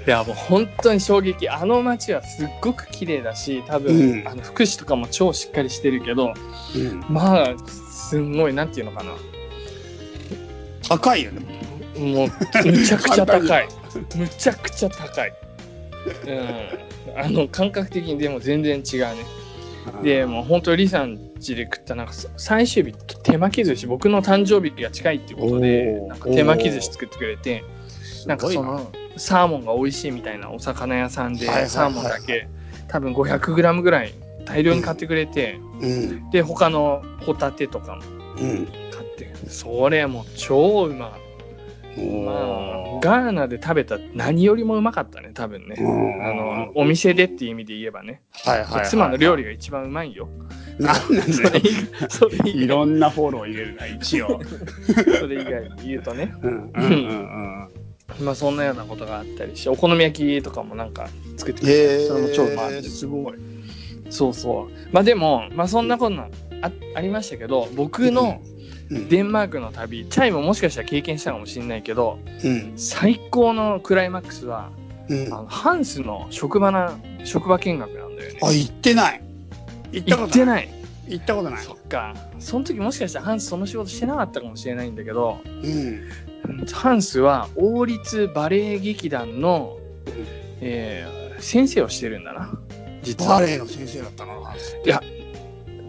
いやもう本当に衝撃。あの街はすっごく綺麗だし多分、うん。あの福祉とかも超しっかりしてるけどうん。まあすんごいなんていうのかな。高いよね。もうむちゃくちゃ高い。むちゃくちゃ高い。うん。あの感覚的にでも全然違うね。でもう本当リサんちで食ったなんか最終日手巻き寿司僕の誕生日が近いっていうことでなんか手巻き寿司作ってくれてなんかそのサーモンが美味しいみたいなお魚屋さんでサーモンだけ多分 500g ぐらい大量に買ってくれてうん。で他のホタテとかもうん。買ってそれもう超うまかった。まあガーナで食べた何よりもうまかったね多分ね。うん。あのお店でっていう意味で言えばね。はいはいはい妻の料理が一番うまいよ。なんなんだよ。それいろんなフォロー入れるな一応。それ以外に言うとね。うんうんうんうん。まあそんなようなことがあったりしてお好み焼きとかもなんか作ってくれへてそれも超うまい。えすごいそうそう。まあでもまあそんなこんなあありましたけど僕のうん。デンマークの旅チャイももしかしたら経験したかもしれないけどうん。最高のクライマックスはうん。あのハンスの職場な職場見学なんだよね。あ行ってない。行ったことない。行ってない。行ったことない。そっか。その時もしかしたらハンスその仕事してなかったかもしれないんだけどうん。ハンスは王立バレエ劇団の、えー先生をしてるんだな実は。バレエの先生だったの。か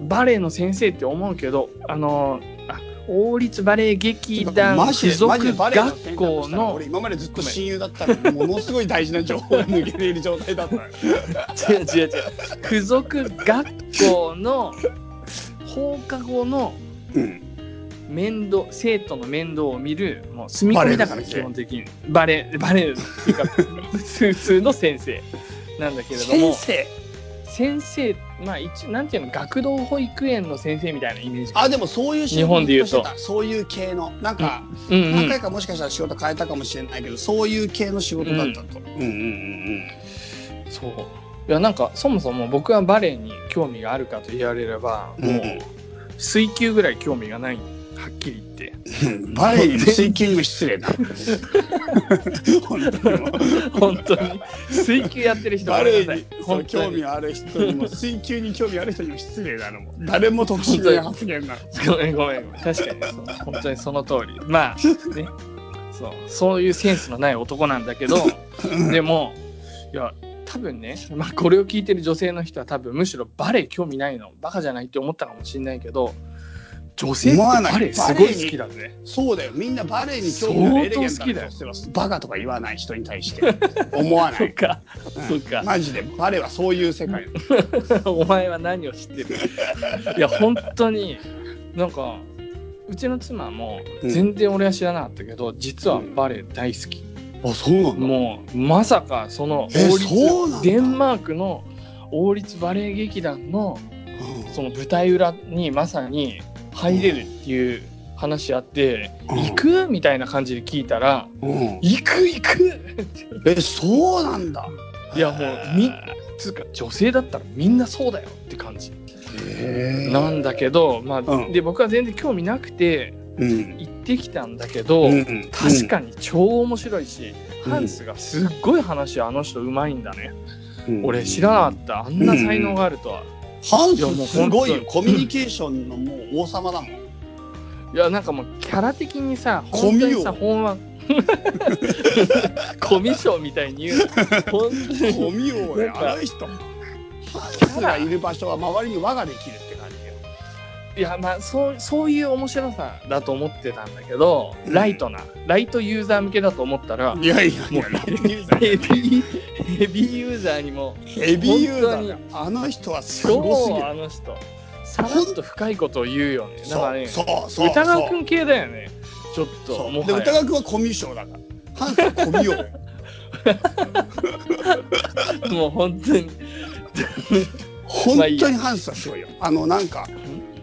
バレエの先生って思うけどあのあ王立バレエ劇団マジ附でマジで属学校の俺今までずっと親友だったのにものすごい大事な情報が抜けている状態だった違う違う違う。付属学校の放課後のうん。面倒生徒の面倒を見るもう住み込みだから基本的に。バレエバレエっていうか普通の先生なんだけれども。先生？先生まあ一なんていうの学童保育園の先生みたいなイメージ。あ、でもそういう仕事日本で言うと。そういう系の。なんか、うん。うん何回かもしかしたら仕事変えたかもしれないけど、そういう系の仕事だったと。うん。うんうんそう。いやなんかそもそも僕はバレエに興味があるかと言われればうん。もう水球ぐらい興味がない。はっきり言って。うんバレエに水球も失礼だ。本当に。本当に。水球やってる人バレエに興味ある人にも水球に興味ある人にも失礼なの。も誰も得しない発言なの。ごめんごめん。ごめん確かにそう。本当にその通り。まあね。そう。そういうセンスのない男なんだけど でもいや多分ね、まあ、これを聞いてる女性の人は多分むしろバレエ興味ないの。バカじゃないって思ったかもしれないけど女性バレエすごい好きだぜ。そうだよ。みんなバレエに興味あるエレゲント相当好きだよな女性はバカとか言わない人に対して。思わない。そっか。うん。そっか。マジで。バレエはそういう世界。お前は何を知ってる？いや本当になんかうちの妻もうん。全然俺は知らなかったけど、実はバレエ大好き、あそうなんもうまさかそのデンマークの王立バレエ劇団のその舞台裏にまさに入れるっていう話あって、うん。行く？みたいな感じで聞いたらうん。行く行く！えそうなんだ。いやもうみつうか女性だったらみんなそうだよって感じ。なんだけど、まあうん。で僕は全然興味なくてうん。行ってきたんだけど、うん。確かに超面白いし、うん。ハンスがすっごい話あの人うまいんだね、うん。俺知らなかった。あんな才能があるとは、ハンスすごいよ本コミュニケーションのもう王様だもん。いやなんかもうキャラ的にさコミュ本当にさ本は コミュ障みたいに言う本当にコミュ王だよなんかあの人。ハンスがいる場所は周りに輪ができる。いやまあそうそういう面白さだと思ってたんだけど、うん。ライトなライトユーザー向けだと思ったらいやいやいや。もうライトユーザーヘビーヘビーユーザーにもヘビーユーザーだ本よあの人はすごすぎ超る。あの人。さらっと深いことを言うよね。だからねそうそうそう。歌川くん系だよね。ちょっともはや。歌川くんはコミュ障だから。ハンスはコミュ王だよ。もう本当に。本当にハンスはすごいよ。あのなんか、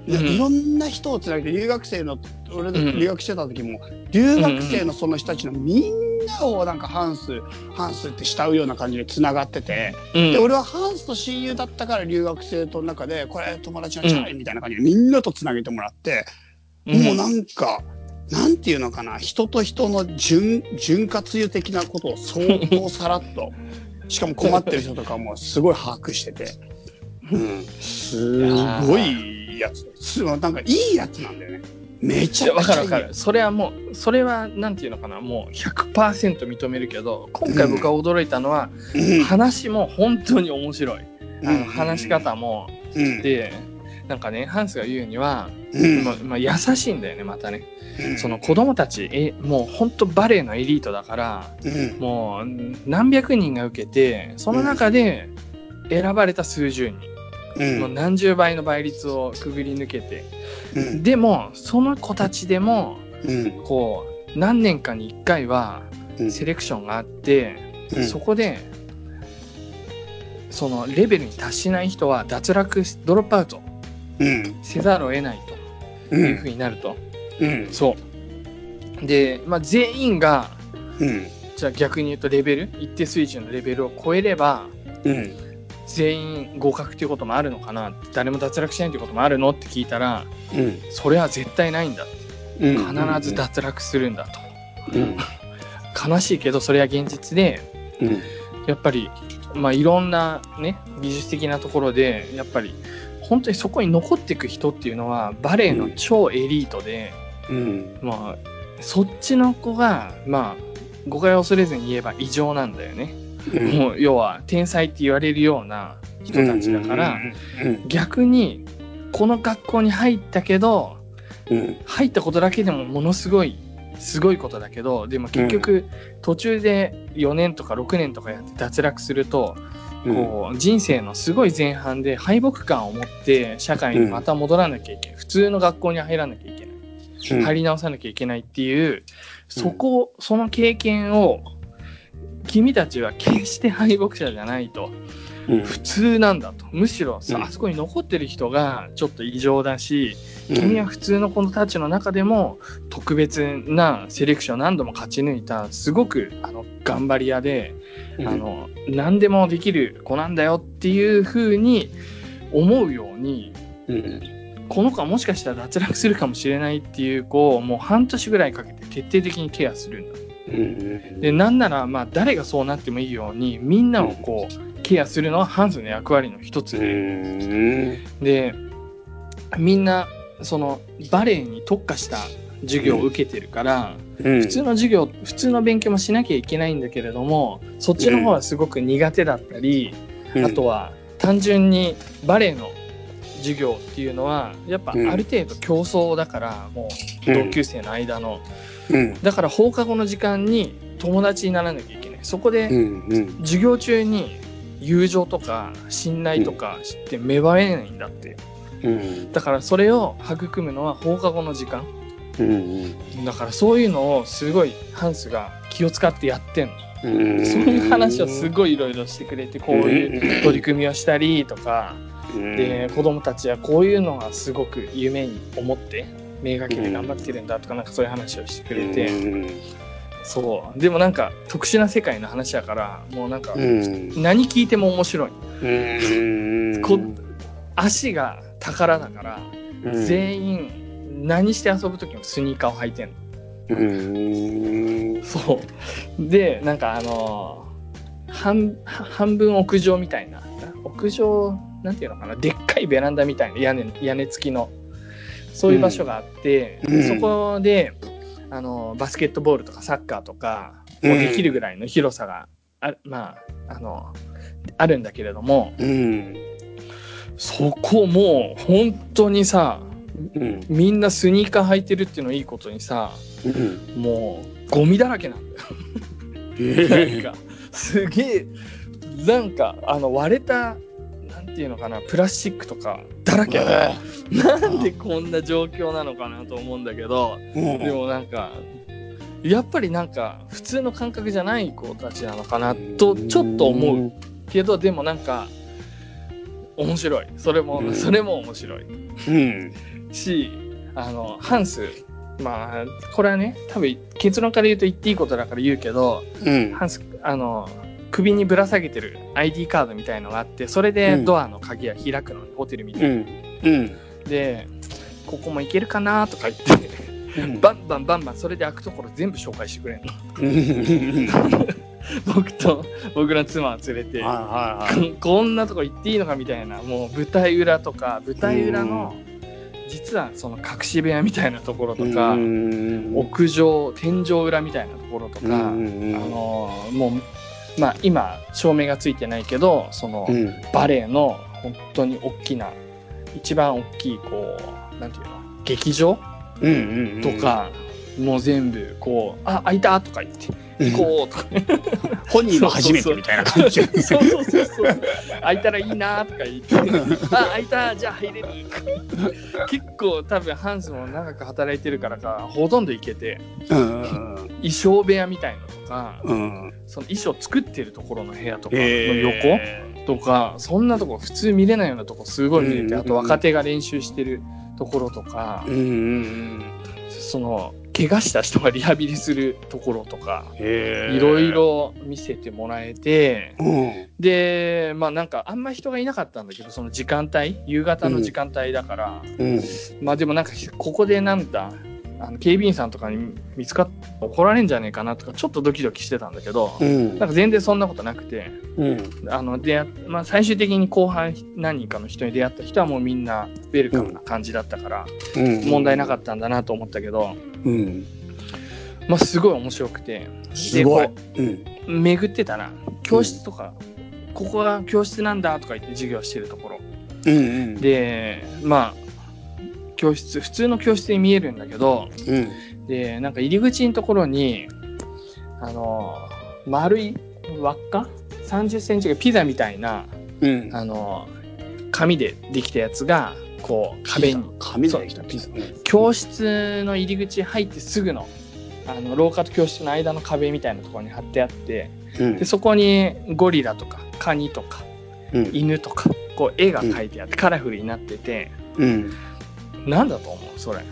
いろんな人をつなげて留学生の俺うん。留学してた時も、留学生のその人たちのみんなをなんかハンスハンスって慕うような感じでつながってて、うん。で俺はハンスと親友だったから留学生との中でこれ友達のチャーリーみたいな感じでみんなとつなげてもらって、もうなんか。なんていうのかな人と人の潤潤滑油的なことを相当さらっと しかも困ってる人とかもすごい把握してて、うん、すごいやつすなんかいいやつなんだよね。めちいやわゃくちゃいい。かるわかる。それはもうそれはなんていうのかな。もう100%認めるけど今回僕が驚いたのは、うん。話も本当に面白い、あうん。の話し方も、うん。でなんかねハンスが言うには、うん。まあまあ、優しいんだよねまたね。うん。その子供たちえもう本当バレエのエリートだからうん。もう何百人が受けてその中で選ばれた数十人、うんもう何十倍の倍率をくぐり抜けて。うん。でもその子たちでもうん。こう何年かに1回はうん。セレクションがあって、うん。そこでそのレベルに達しない人は脱落しドロップアウトうん。せざるを得ないとういうふうんになると、うん。そう。で、まあ、全員がうん。じゃあ逆に言うとレベル一定水準のレベルを超えればうん全員合格っていうこともあるのかな誰も脱落しないっていうこともあるのって聞いたらうん。それは絶対ないんだ。うん。必ず脱落するんだと、うん。悲しいけどそれは現実でうん。やっぱりまあいろんなね技術的なところでやっぱり本当にそこに残っていく人っていうのはバレエの超エリートで、うん。まあそっちの子がまあ誤解を恐れずに言えば異常なんだよね、もう要は天才って言われるような人たちだから、うん逆にこの学校に入ったけどうん。入ったことだけでもものすごいすごいことだけどでも結局途中で4年とか6年とかやって脱落するとこう人生のすごい前半で敗北感を持って社会にまた戻らなきゃいけない、普通の学校に入らなきゃいけない、うん。入り直さなきゃいけないっていうそこ、その経験を君たちは決して敗北者じゃないと。うん。普通なんだと。むしろさ、うん。あそこに残ってる人がちょっと異常だしうん。君は普通の子たちの中でも特別なセレクションを何度も勝ち抜いたすごくあの頑張り屋で、うん。あの何でもできる子なんだよっていう風に思うようにうん。この子はもしかしたら脱落するかもしれないっていう子をもう半年ぐらいかけて徹底的にケアするんだ。うんでなんならまあ誰がそうなってもいいようにみんなをこうケアするのはハンスの役割の一つ。うで。ん。でみんなそのバレエに特化した授業を受けてるから、普普通の授業普通の勉強もしなきゃいけないんだけれどもそっちの方はすごく苦手だったり、あとは単純にバレエの授業っていうのはやっぱあうん。る程度競争だからもう同級生の間の、うん。だから放課後の時間に友達にならなきゃいけない。そこでうんうん。授業中に友情とか信頼とかって芽生えないんだって。うん。だからそれを育むのは放課後の時間。うんだからそういうのをすごいハンスが気を使ってやってんの。うん。そういう話をすごいいろいろしてくれてこういう取り組みをしたりとか。で子供たちはこういうのがすごく夢に思って目がけて頑張ってるんだとかなんかそういう話をしてくれて。そう。でもなんか特殊な世界の話だからもうなんかうん。何聞いても面白い。うん。こ足が宝だから全員何して遊ぶ時もスニーカーを履いてんの。うん。そう。でなんかあの半半分屋上みたいな屋上なんていうのかなでっかいベランダみたいな屋根屋根付きのそういう場所があって、うん。そこであのバスケットボールとかサッカーとかもできるぐらいの広さがあ,、まああのあるんだけれどもうん。そこもう本当にさうん。みんなスニーカー履いてるっていうのをいいことにさうん。もうゴミだらけなんだよ。なんかすげえなんかあの割れたていうのかなプラスチックとかだらけ。あるなんでこんな状況なのかなと思うんだけどでもなんかやっぱりなんか普通の感覚じゃない子たちなのかなとちょっと思うけどでもなんか面白い。それもうん。それも面白い。うん。しあのハンスまあこれはね多分結論から言うと言っていいことだから言うけどうん。ハンスあの首にぶら下げてる ID カードみたいのがあってそれでうん。ドアの鍵が開くのにホテルみたいうん。うん。でここも行けるかなとか言って バンバンバンバンそれで開くところ全部紹介してくれんの。僕と僕の妻を連れて。ここんなとこ行っていいのかみたいな。もう舞台裏とか舞台裏の実はその隠し部屋みたいなところとかうん。屋上天井裏みたいなところとか、うんあのもうまあ今照明がついてないけどその、うん。バレエの本当に大きな一番大きいこうなんていうの劇場うんうんとか、もう全部こう「あ開いた!」とか言って「うん。行こう!」とか。本人も初めてみたいな感じ。そうそうそう。そう開いたらいいなとか言って「あ開いたじゃあ入れる」結構多分ハンスも長く働いてるからかほとんど行けて。うん衣装部屋みたいのとかうん。その衣装作ってるところの部屋とかのへ横ーとかそんなとこ普通見れないようなとこすごい見れてうん。あと若手が練習してるところとかうんうんその怪我した人がリハビリするところとかいろいろ見せてもらえてうん。でまあなんかあんま人がいなかったんだけどその時間帯夕方の時間帯だから、うん。まあでもなんかここでなんだあの警備員さんとかに見つかって怒られんじゃねえかなとかちょっとドキドキしてたんだけど、うん。なんか全然そんなことなくて。うん。あの出まあ、最終的に後半何人かの人に出会った人はもうみんなウェルカムな感じだったから、うん。問題なかったんだなと思ったけど、うん。まあ、すごい面白くて。すごい。でこうん。う巡ってたら教室とか、ここが教室なんだとか言って授業してるところ。うんうん。でまあ教室普通の教室に見えるんだけどうんでなんか入り口のところにあの丸い輪っか30センチがピザみたいな、うん。あの、紙でできたやつが、こう、壁に、紙でできたピザ。うん教室の入り口入ってすぐの、あの、廊下と教室の間の壁みたいなところに貼ってあって、うんで、そこにゴリラとか、カニとか、うん犬とか、こう、絵が描いてあって、カラフルになってて、うん。なんだと思うそれ。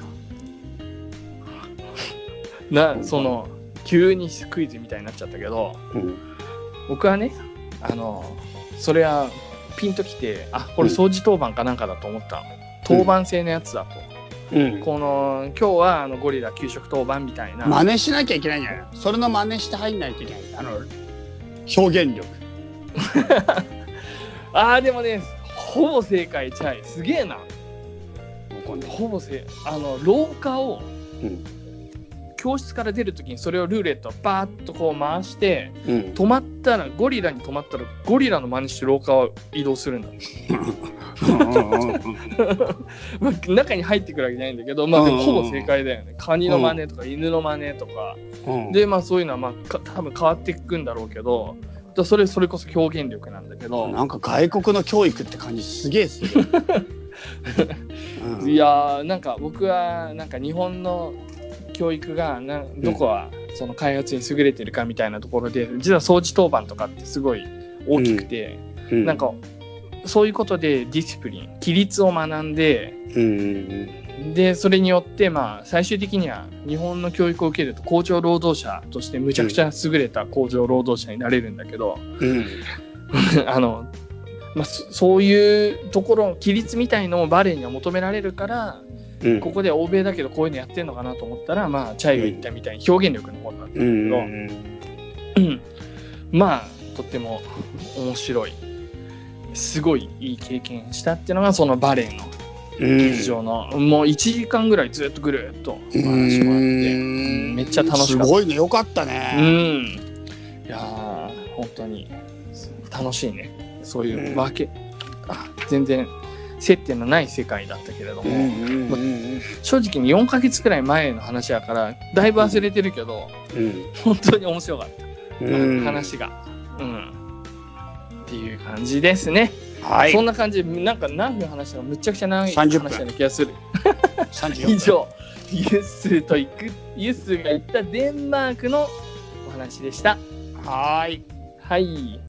な、その、急にクイズみたいになっちゃったけど、うん。僕はね、あの、それはピンときて、あ、これ掃除当番かなんかだと思ったの。当番制のやつだと。うん。この、今日はあのゴリラ給食当番みたいな。真似しなきゃいけないんじゃないそれの真似して入んないといけない。あの、表現力。ああ、でもね、ほぼ正解ちゃい。すげえな。わかんないほぼ正あの、廊下を、うん。教室から出るときにそれをルーレットバーッとこう回して、うん。止まったら、ゴリラに止まったら、ゴリラの真似して廊下を移動するんだ。まあ、中に入ってくるわけじゃないんだけど、まあ、でもほぼ正解だよね。カニの真似とか、犬の真似とか。うん。で、まあ、そういうのは、まあ、か多分変わっていくんだろうけど、だそれ、それこそ表現力なんだけど、なんか外国の教育って感じすげえする。うん。いやー、なんか僕は、なんか日本の教育がな、どこはその開発に優れてるかみたいなところで、実は掃除当番とかってすごい大きくて、うん。なんか、そういうことでディスプリン、規律を学んで、うんで、それによって、まあ、最終的には日本の教育を受けると工場労働者としてむちゃくちゃ優れた工場労働者になれるんだけど、うん。あの、まあ、そそういうところ、規律みたいのもバレエには求められるから、うんここで欧米だけどこういうのやってんのかなと思ったら、まあ、チャイが言ったみたいに表現力の方になんだんけど、うんまあ、とっても面白い。すごいいい経験したっていうのが、そのバレエのうん劇場の、もう1時間ぐらいずっとぐるっとお話もあって、うんめっちゃ楽しかったすごいねよかったうね。ん。いやー、本当に楽しいね。そういうわけ、あ全然接点のない世界だったけれども、うんうんうん正直に4ヶ月くらい前の話やから、だいぶ忘れてるけど、うん本当に面白かった。うん話が。うん。っていう感じですね。はいそんな感じで、なんか何分話したかむちゃくちゃ長い30話分な気がする。34以上、ユッスーと行く、ユッスーが行ったデンマークのお話でした。はーいはい。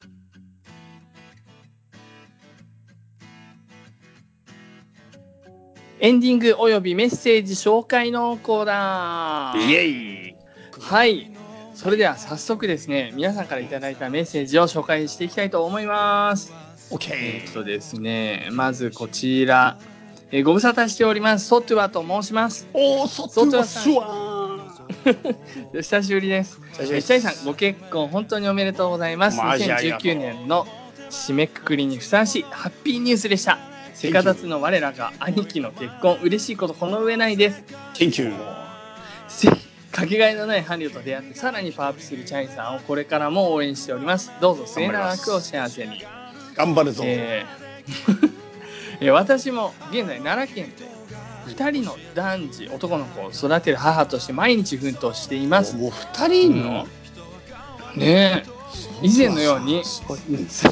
エンディングおよびメッセージ紹介のコーナー。イエイはい。それでは早速ですね、皆さんからいただいたメッセージを紹介していきたいと思います。オッケえっとですね、まずこちら、えーご無沙汰しております。ソトゥアと申します。おーそっちはスワー久しぶりです。久しぶりさん、ご結婚本当におめでとうございます。マジありがとう2019年の締めくくりにふさわしいハッピーニュースでした。せか立つの我らが兄貴の結婚、嬉しいことこの上ないです。Thank you せかけがえのない伴侶と出会ってさらにパワーアップするチャイさんをこれからも応援しております。どうぞ末永くお幸せに。頑張るぞえー えー私も現在奈良県で2人の男児男の子を育てる母として毎日奮闘しています。もう二人いんの？ねえ以前のように せ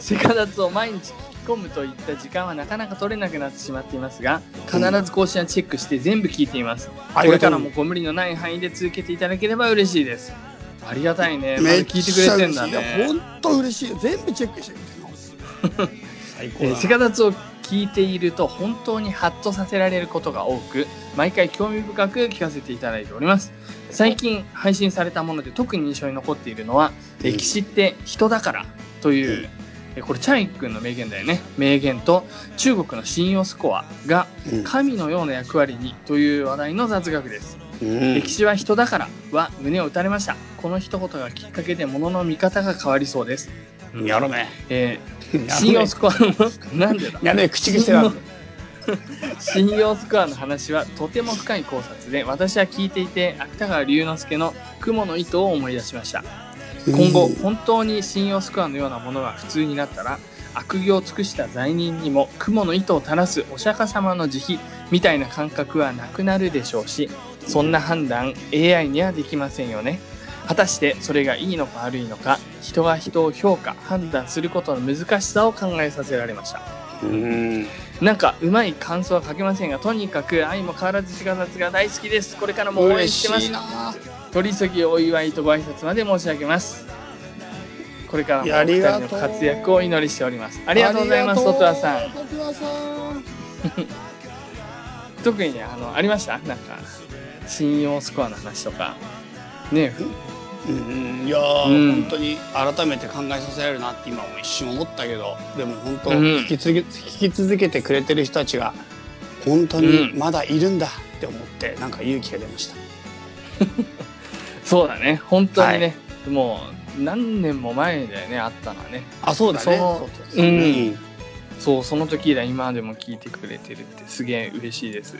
セカダツを毎日聞き込むといった時間はなかなか取れなくなってしまっていますが必ず更新はチェックして全部聞いています。これからもご無理のない範囲で続けていただければ嬉しいです。ありがたいね。まだ聞いてくれてんだね。本当嬉しい全部チェックしてくれてるの最高えー、だセカダツを聞いていると本当にハッとさせられることが多く毎回興味深く聞かせていただいております最近配信されたもので特に印象に残っているのは「うん歴史って人だから」という、えこれチャイ君の名言だよね。名言と中国の信用スコアがうん。神のような役割にという話題の雑学です。うん。歴史は人だからは胸を打たれました。この一言がきっかけで物の見方が変わりそうです、やろうねえ ー信用スコアの なんでだ？やべえ口癖だ信用スコアの話はとても深い考察で私は聞いていて芥川龍之介の「雲の糸」を思い出しました今後本当に信用スコアのようなものが普通になったら悪行を尽くした罪人にも雲の糸を垂らすお釈迦様の慈悲みたいな感覚はなくなるでしょうしそんな判断 AI にはできませんよね。果たしてそれがいいのか悪いのか人が人を評価判断することの難しさを考えさせられました。うん。なんかうまい感想は書けませんがとにかく愛も変わらず鹿雑が大好きです。これからも応援嬉してます。取り急ぎお祝いとご挨拶まで申し上げます。これからもお二人の活躍をお祈りしております。ありがとうございますトトアさん。特にあのありました？なんか信用スコアの話とか。ねうん、いやー、うん。本当に改めて考えさせられるなって今も一瞬思ったけどでも本当、うん。引き続け引き続けてくれてる人たちが本当にまだいるんだって思ってなんか勇気が出ました。そうだね。本当にね、もう何年も前だよねあったのはね。あそうだね。そうそうん。そうその時以来今でも聞いてくれてるってすげえ嬉しいです。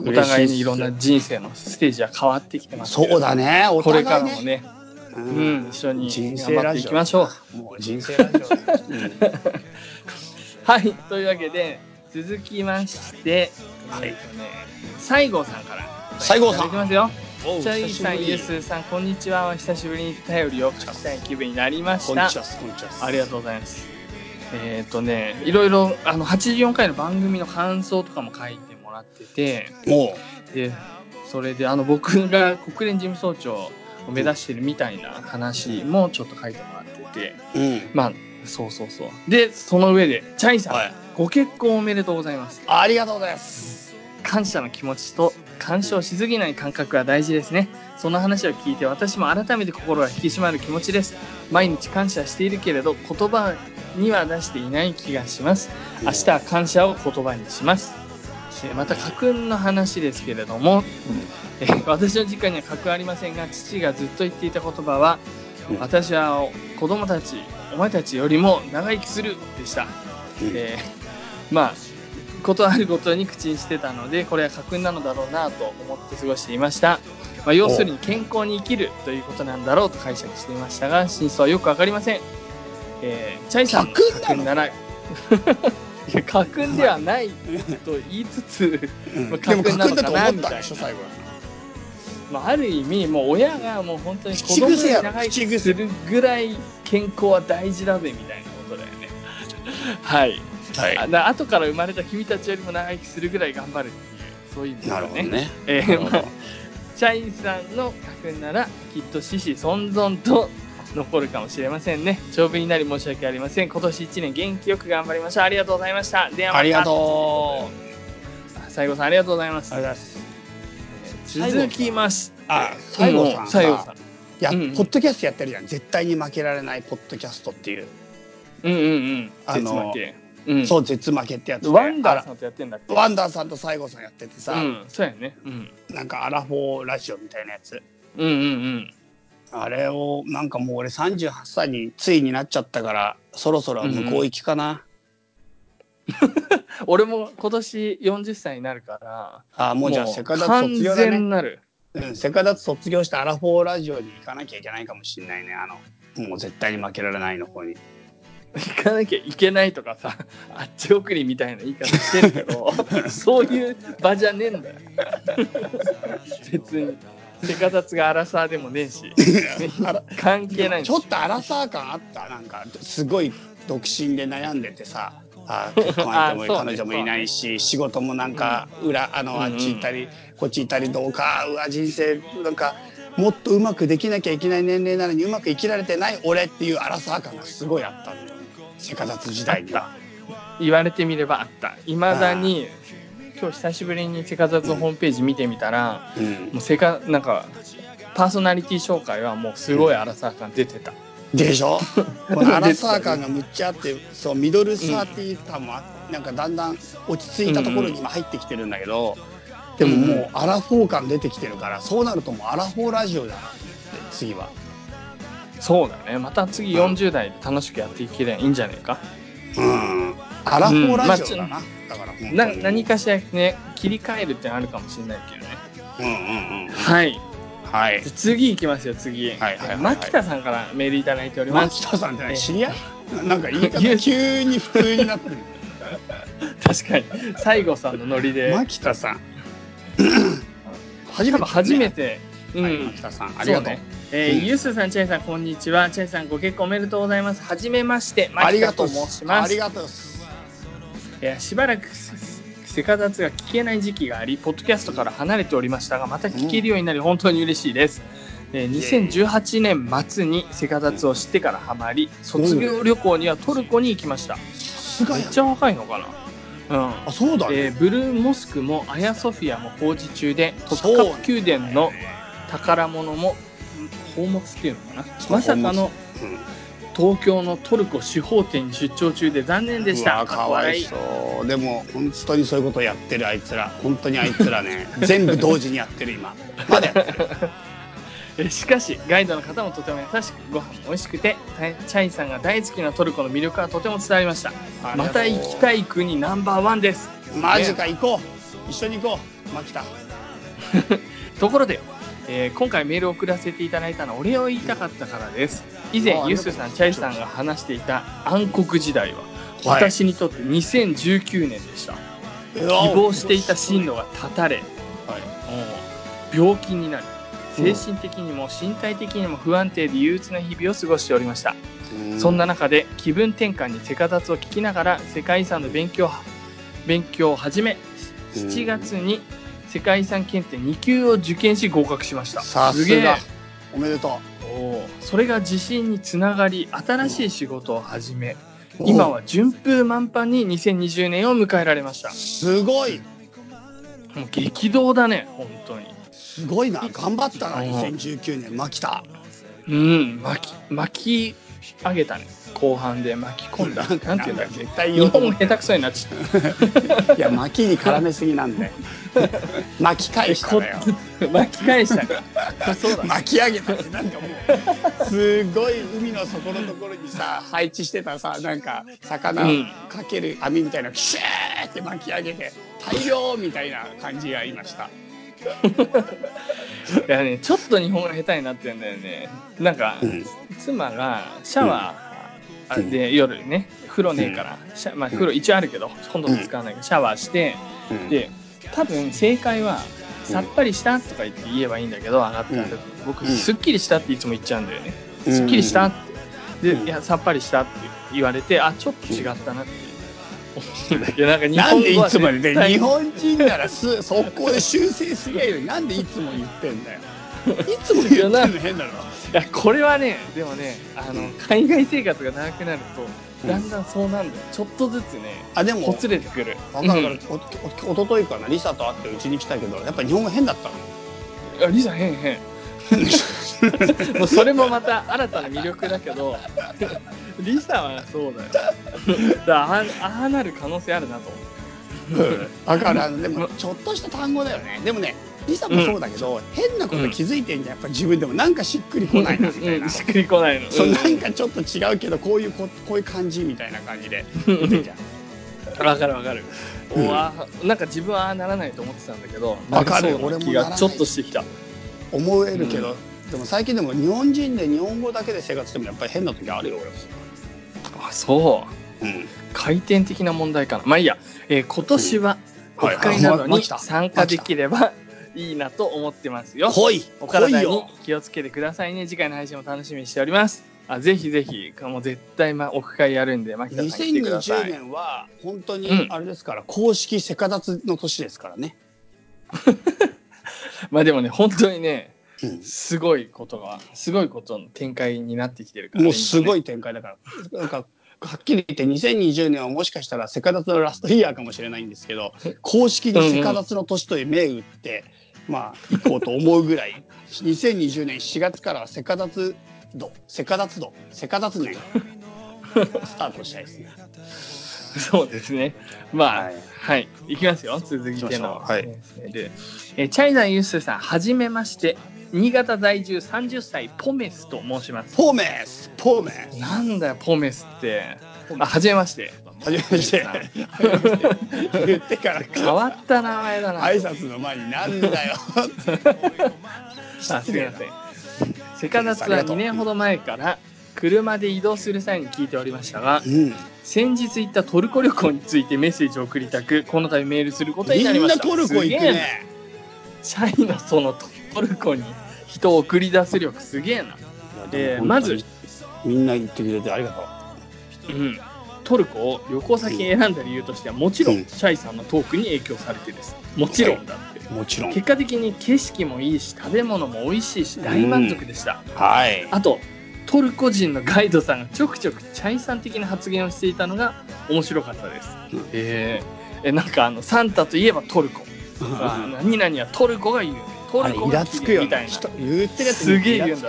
お互いにいろんな人生のステージは変わってきてますそうだね。おこれ互いね。からもね。ううん一緒に人頑張っていきましょう。もう人生ラジオ。はい。というわけで続きまして、はい。えっとね西郷さんから。西郷さん。いきますよチャイさん、ユースーさん、こんにちは。久しぶりに頼りを書きたい気分になりました。ありがとうございます。えっ、とね、いろいろ、あの、84回の番組の感想とかも書いてもらってて、もで、それで、あの、僕が国連事務総長を目指してるみたいな話もちょっと書いてもらってて、う。うん。まあ、そうそうそう。で、その上で、チャイさん、はい。ご結婚おめでとうございます。ありがとうございます。感謝の気持ちと干渉しすぎない感覚が大事ですね。その話を聞いて私も改めて心が引き締まる気持ちです。毎日感謝しているけれど言葉には出していない気がします。明日は感謝を言葉にします。また家訓の話ですけれども、え私の実家には家訓ありませんが父がずっと言っていた言葉は、私は子供たちお前たちよりも長生きするでした。うんえーまあことあるごとに口にしてたのでこれは家訓なのだろうなと思って過ごしていました、まあ、要するに健康に生きるということなんだろうと解釈していましたが真相はよくわかりません、えーチャイさんの？家訓なら いや家訓ではないと言いつつ、うん。まあ家訓なのかなみたいな。思ったでしょ最後は。まあ、ある意味もう親がもう本当に子口供に長生きするぐらい健康は大事だぜみたいなことだよね。はいはい。あだ後から生まれた君たちよりも長生きするぐらい頑張るっていうそういう意味ですなよるほどね。えーなるほど。まあチャイさんの家訓ならきっと子々孫存と残るかもしれませんね。長文になり申し訳ありません。今年1年元気よく頑張りましょう。ありがとうございました。ではまた。ありがとう。西郷さんありがとうございます。ありがとうございます。続きまして。あ西郷さんさ西郷さん。や、うんうん。ポッドキャストやってるじゃん。絶対に負けられないポッドキャストっていう。うんうんうん。あの絶負け？うんそう、絶負けってやつで。ワンダーあさんとやってんだっけ？らワンダーさんと西郷さんやっててさ、うんそうやねうんなんかアラフォーラジオみたいなやつ。うんうんうんあれを、なんかもう俺38歳についになっちゃったから、そろそろ向こう行きかな。俺も今年40歳になるからあもうじゃあセカダ卒業だね。全なるうん、セカダツ卒業してアラフォーラジオに行かなきゃいけないかもしれないね。あの、もう絶対に負けられないの方に。行かなきゃいけないとかさあっち送りみたいな言い方してるけど そういう場じゃねえんだよ。別に。セカダツがアラサーでもねえし。関係ないんちょっとアラサー感あった。なんかすごい独身で悩んでてさ。あ結婚相手も彼女もいないし、仕事もなんか裏あの、うんあっち行ったりこっち行ったりどうかうわ人生なんかもっとうまくできなきゃいけない年齢なのにうまく生きられてない俺っていうアラサー感がすごいあったんだよセカダツ時代には。言われてみればあったいまだに今日久しぶりにセカダツホームページ見てみたら、うんもうセカなんかパーソナリティ紹介はもうすごいアラサー感出てた、でしょこのアラサー感がむっちゃあってそうミドルサーティー感もあなんかだんだん落ち着いたところに今入ってきてるんだけど、でももうアラフォー感出てきてるからそうなるともうアラフォーラジオだなと思って次は。そうだね。また次40代で楽しくやっていければいいんじゃないか、うん、アラフォーラジオだな、うだから本当にな何かしらね切り替えるってのあるかもしれないけどね。うんうんうんはい。はい。じゃあ次行きますよ次、はいはい牧田さんからメールいただいております。牧田さんってえ何知り合い？なんか言い方急に普通になってる。確かに。西郷さんのノリで。牧田さん。初めて、初めてうんはい、牧田さん、ありがとう。そうねえーうんゆうすーさん、チャイさん、こんにちは。チャイさん、ご結婚おめでとうございます。はじめまして、ありがとう申します。ありがとうっす。えーしばらくセカダツが聞けない時期があり、ポッドキャストから離れておりましたが、また聞けるようになり、本当に嬉しいです。えー2018年末にセカダツを知ってからハマり、卒業旅行にはトルコに行きました。さすがやめっちゃ若いのかな？うん。あ、そうだね。えーブルーモスクもアヤソフィアも工事中でトップカップ宮殿の宝物も宝物っていうのかな？まさかのうん東京のトルコ司法店に出張中で残念でした。かわいそう。でも本当にそういうことをやってるあいつら。本当にあいつらね。全部同時にやってる今。まだやってる。えーしかしガイドの方もとても優しくご飯も美味しくてチャイさんが大好きなトルコの魅力はとても伝わりました。また行きたい国ナンバーワンですマジか行こう。一緒に行こう牧田ところで、えー今回メールを送らせていただいたのはお礼を言いたかったからです。以前ユスさんチャイさんが話していた暗黒時代ははい。私にとって2019年でした、希望していた進路が断たれ、はい。病気になり精神的にも身体的にも不安定で憂鬱な日々を過ごしておりました、そんな中で気分転換にセカダツを聞きながら世界遺産の勉強勉強を始め7月に世界遺産検定2級を受験し合格しました。さすげえ。がおめでとおー。それが自信につながり新しい仕事を始めう今は順風満帆に2020年を迎えられました。すごい。もう激動だね本当に。すごいな。頑張ったなうん2019年。牧田うん。巻き巻き上げたね。後半で巻き込んだ。なんていうんだ絶対日本下手くそになっちゃった。いや巻きに絡めすぎなんで 巻き返したのよ。巻き返したね。そうだね巻き上げたってなんかもう。すごい海の底のところにさ配置してたさなんか魚うん。かける網みたいなのシューって巻き上げて大量みたいな感じがいました。いやねちょっと日本語下手になってんだよね。なんか、うん。妻がシャワーで夜ね風呂ねえから、シャまあ、風呂一応あるけどほとんど使わないけどシャワーしてで多分正解は「さっぱりした?」とか言って言えばいいんだけど上がった。うん。すっきりした」っていつも言っちゃうんだよね「うん。すっきりした?」って。うん。で「いやさっぱりした?」って言われてあちょっと違ったなって思うんだけどなんか日なんでいつもで日本人ならす速攻で修正すりゃいいのに。なんでいつも言ってんだよ。いつも言ってんの？変だろいやこれはねでもねあの海外生活が長くなるとだんだんそうなんだ。よちょっとずつねあでもほつれてくる。わかる。わうん。かるおおおとといかなリサと会ってうちに来たけどやっぱ日本語変だったの？あリサ変変。もうそれもまた新たな魅力だけどリサはそうだよ。だああなる可能性あるなと思う。だからでもちょっとした単語だよね。でもねリサもそうだけど、変なこと気づいてんじゃん。やっぱ自分でもなんかしっくりこないなみたいな、うん。しっくりこないの。そううん。なんかちょっと違うけどこういうここういう感じみたいな感じで。言ってんじゃん。わかるわかる、うん。なんか自分はああならないと思ってたんだけどわかる。俺もちょっとしてきた。思えるけど、でも最近でも日本人で日本語だけで生活してもやっぱり変な時あるよあそう。俺も、うん、回転的な問題かな。まあいいや、えー今年はオはいフ会などに参加できればいいなと思ってますよ。来い。お来体にいよ。気をつけてくださいね。次回の配信も楽しみにしております。あぜひぜひもう絶対まオフ会やるんで牧田さん来てくださ2020い。年は本当にうん。あれですから、公式セカダツの年ですからね、まあでもね本当にねうん。すごいことがすごいことの展開になってきてるからもうすごいい展開だから。なんかはっきり言って2020年はもしかしたらセカダツのラストイヤーかもしれないんですけど公式にセカダツの年という銘打って、まあ行こうと思うぐらい。2020年4月からはセカダツ度セカダツ度セカダツ年スタートしたいですね。そうですね。まあははい。い、い、きますよ続いての。う。はい。で、えーチャイザンユースさんはじめまして。新潟在住30歳ポメスと申します。ポーメスポーメス。なんだよポメスって。あはじめましてはじめまして。言って。から変わった名前だな。挨拶の前になんだよ。あすみません。セカダツは2年ほど前から車で移動する際に聞いておりましたがうん。先日行ったトルコ旅行についてメッセージを送りたくこの度メールすることにみんななりました。トルコ行くねチャイのそのトトルコに人を送り出す力すげえな。えーでも本当にみんな言ってくれてありがとうん。トルコを旅行先に選んだ理由としてはもちろうんんチャイさんのトークに影響されてです。もちろんだって。うもちろん結果的に景色もいいし食べ物も美味しいし大満足でした。はいあとトルコ人のガイドさんがちょくちょくチャイさん的な発言をしていたのが面白かったです。うんえーえなんかあのサンタといえばトルコ。あ何々はトルコが有名。トルコがラつくよみたいな。人言ってるやつすげえイ言うんだ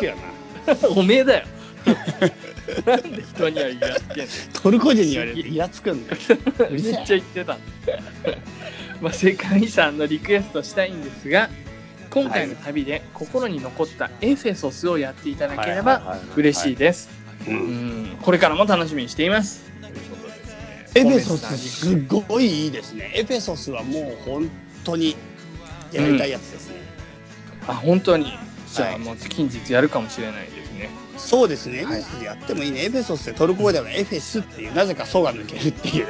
おめえだよ。なんで人にはイラつけんの。トルコ人に言われる。とイラつくんだよ。うめっちゃ言ってたの まあ世界遺産のリクエストしたいんですが今回の旅で心に残ったエフェソスをやっていただければ嬉しいです、ううん。ん。これからも楽しみにしています。ということですねエフェソスすごいいいですね。エフェソスはもう本当にやりたいやつですね、あ本当に。じゃはいあもう近日やるかもしれないです。ねそうですね。エフはい。ェソスやってもいいね、エフェソスってトルコ語ではエフェスっていうなぜかソが抜けるっていう。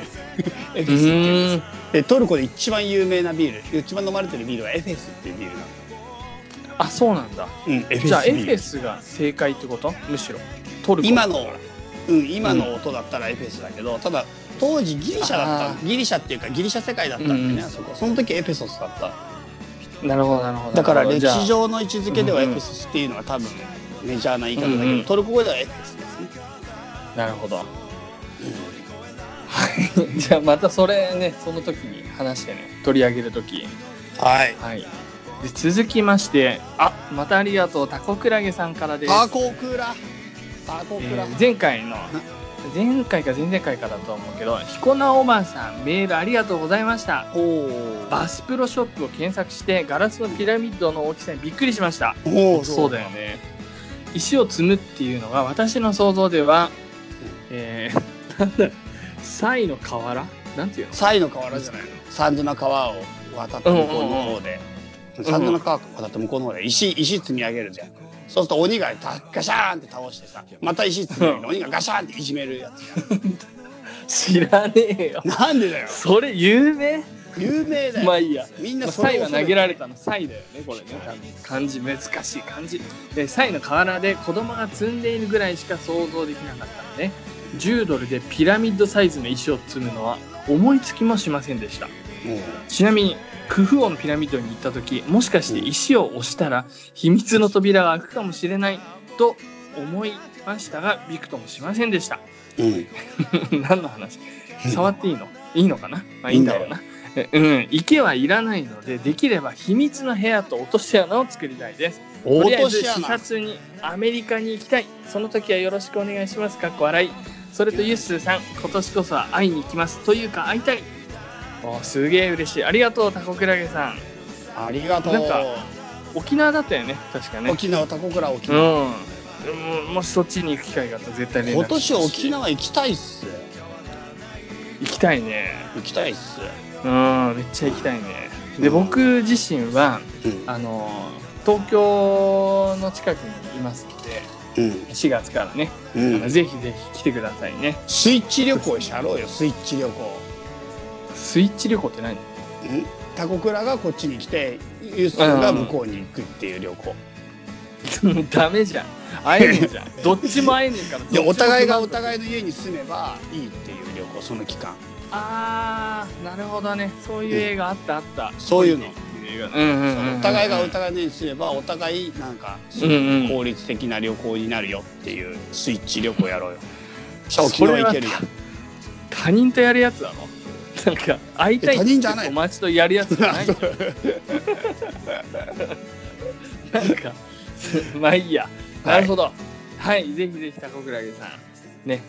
エうフェスっていう。ですでトルコで一番有名なビール。一番飲まれてるビールはエフェスっていうビールなの。あそうなんだ。うんじゃあエフェスが正解ってこと？むしろ。トルコ。今のうん今の音だったらエフェスだけど、ただ当時ギリシャだあった。ギリシャっていうかギリシャ世界だったんでね、うんあそこ。その時エフェソスだった。なるほどなるほど。だから歴史上の位置づけではエうんうん。フェソスっていうのは多分メジャーな言い方だけど、うんうんトルコ語ではエフェスですね、なるほど。はい。じゃあまたそれね、その時に話してね、取り上げる時。はいはい。で続きまして、あ、またありがとう、タコクラゲさんからです。タコクラタコクラ、えー前回の、前回か前々回かだと思うけど、彦名おばさん、メールありがとうございました。おおバスプロショップを検索して、ガラスのピラミッドの大きさにびっくりしました。おおそうだよね。石を積むっていうのが私の想像では、えー、なんだサイの河原なんていうの？サイの河原じゃないの？サンドの川を渡って向こうの方で、サンドの川を渡って向こうの方で石石積み上げるじゃん。そうすると鬼がたガシャーンって倒してさまた石積み上げる鬼がガシャーンっていじめるやつ 知らねえよ。なんでだよ。それ有名？有名だよ、まあいいや。みんなまあ、サイは投げられたのサイだよね、これね。多分漢字、難しい漢字。で、サイの河原で子供が積んでいるぐらいしか想像できなかったので、10ドルでピラミッドサイズの石を積むのは思いつきもしませんでした。もちなみに、クフ王のピラミッドに行った時、もしかして石を押したら秘密の扉が開くかもしれないと思いましたが、びくともしませんでした。う、うん、何の話？触っていいの？いいのかな？まあいいんだろうな。えうん、池はいらないので、できれば秘密の部屋と落とし穴を作りたいです。と落りあえず視とし穴察にアメリカに行きたい。その時はよろしくお願いします。かっこ笑い。それとユッスーさん、今年こそは会いに行きます。というか会いたい。おすげえ嬉しい。ありがとう、タコクラゲさん。ありがとうなんか沖縄だったよね、確かね。沖縄タコクラ沖う縄、ん。ももしそっちに行く機会があったら絶対連絡今年沖縄縄行きたいっす行きたいね。行きたいっすうん、めっちゃ行きたいね。で、僕自身は、うんあの、東京の近くにいますので、うん4月からね、うあのんぜひぜひ来てくださいね。スイッチ旅行しやろうよスイッチ旅行スイッチ旅行って何？うんタコクラがこっちに来てユースが向こうに行くっていう旅行 ダメじゃん。会えねえじゃん。どっちも会えねえから。いやお互いがおい。互いの家に住めばいいっていう旅行その期間あー、なるほどね。そういう映画あったあった。そういうの。お互いがお互いに住めばお互いなんか効率的な旅行になるよっていうスイッチ旅行やろうよ。じゃあ沖縄行けるよ。他人とやるやつだろなんか会いたいえ他人じゃない友達とやるやつじゃない？なんかまあいいや。はいなるほど。はい、ぜひぜひタコクラゲさん。ね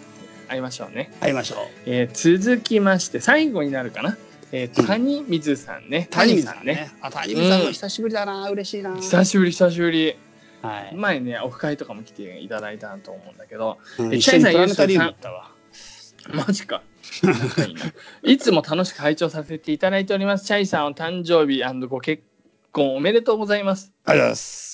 会いましょうね、会いましょう。えー続きまして最後になるかな、えーうん。谷水さんね。谷水さんね。あ谷水さんうん。も久しぶりだな。嬉しいな。久しぶり久しぶり。はい。前ねオフ会とかも来ていただいたと思うんだけど。うんえ一緒にプラネタリウム行ったわ。マジか。いつも楽しく拝聴させていただいております。チャイさんお誕生日ご結婚おめでとうございます。ありがとうございます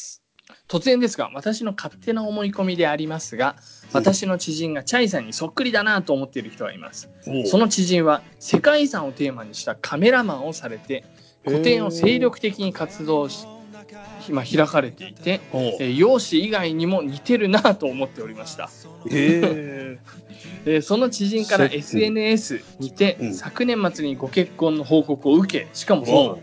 突然ですが、私の勝手な思い込みでありますが、私の知人がチャイさんにそっくりだなと思っている人がいます。その知人は世界遺産をテーマにしたカメラマンをされて、個展を精力的に活動し今開かれていて、えー容姿以外にも似てるなと思っておりました。へえ。ーその知人からせ SNS にて、うん。昨年末にご結婚の報告を受けしかもお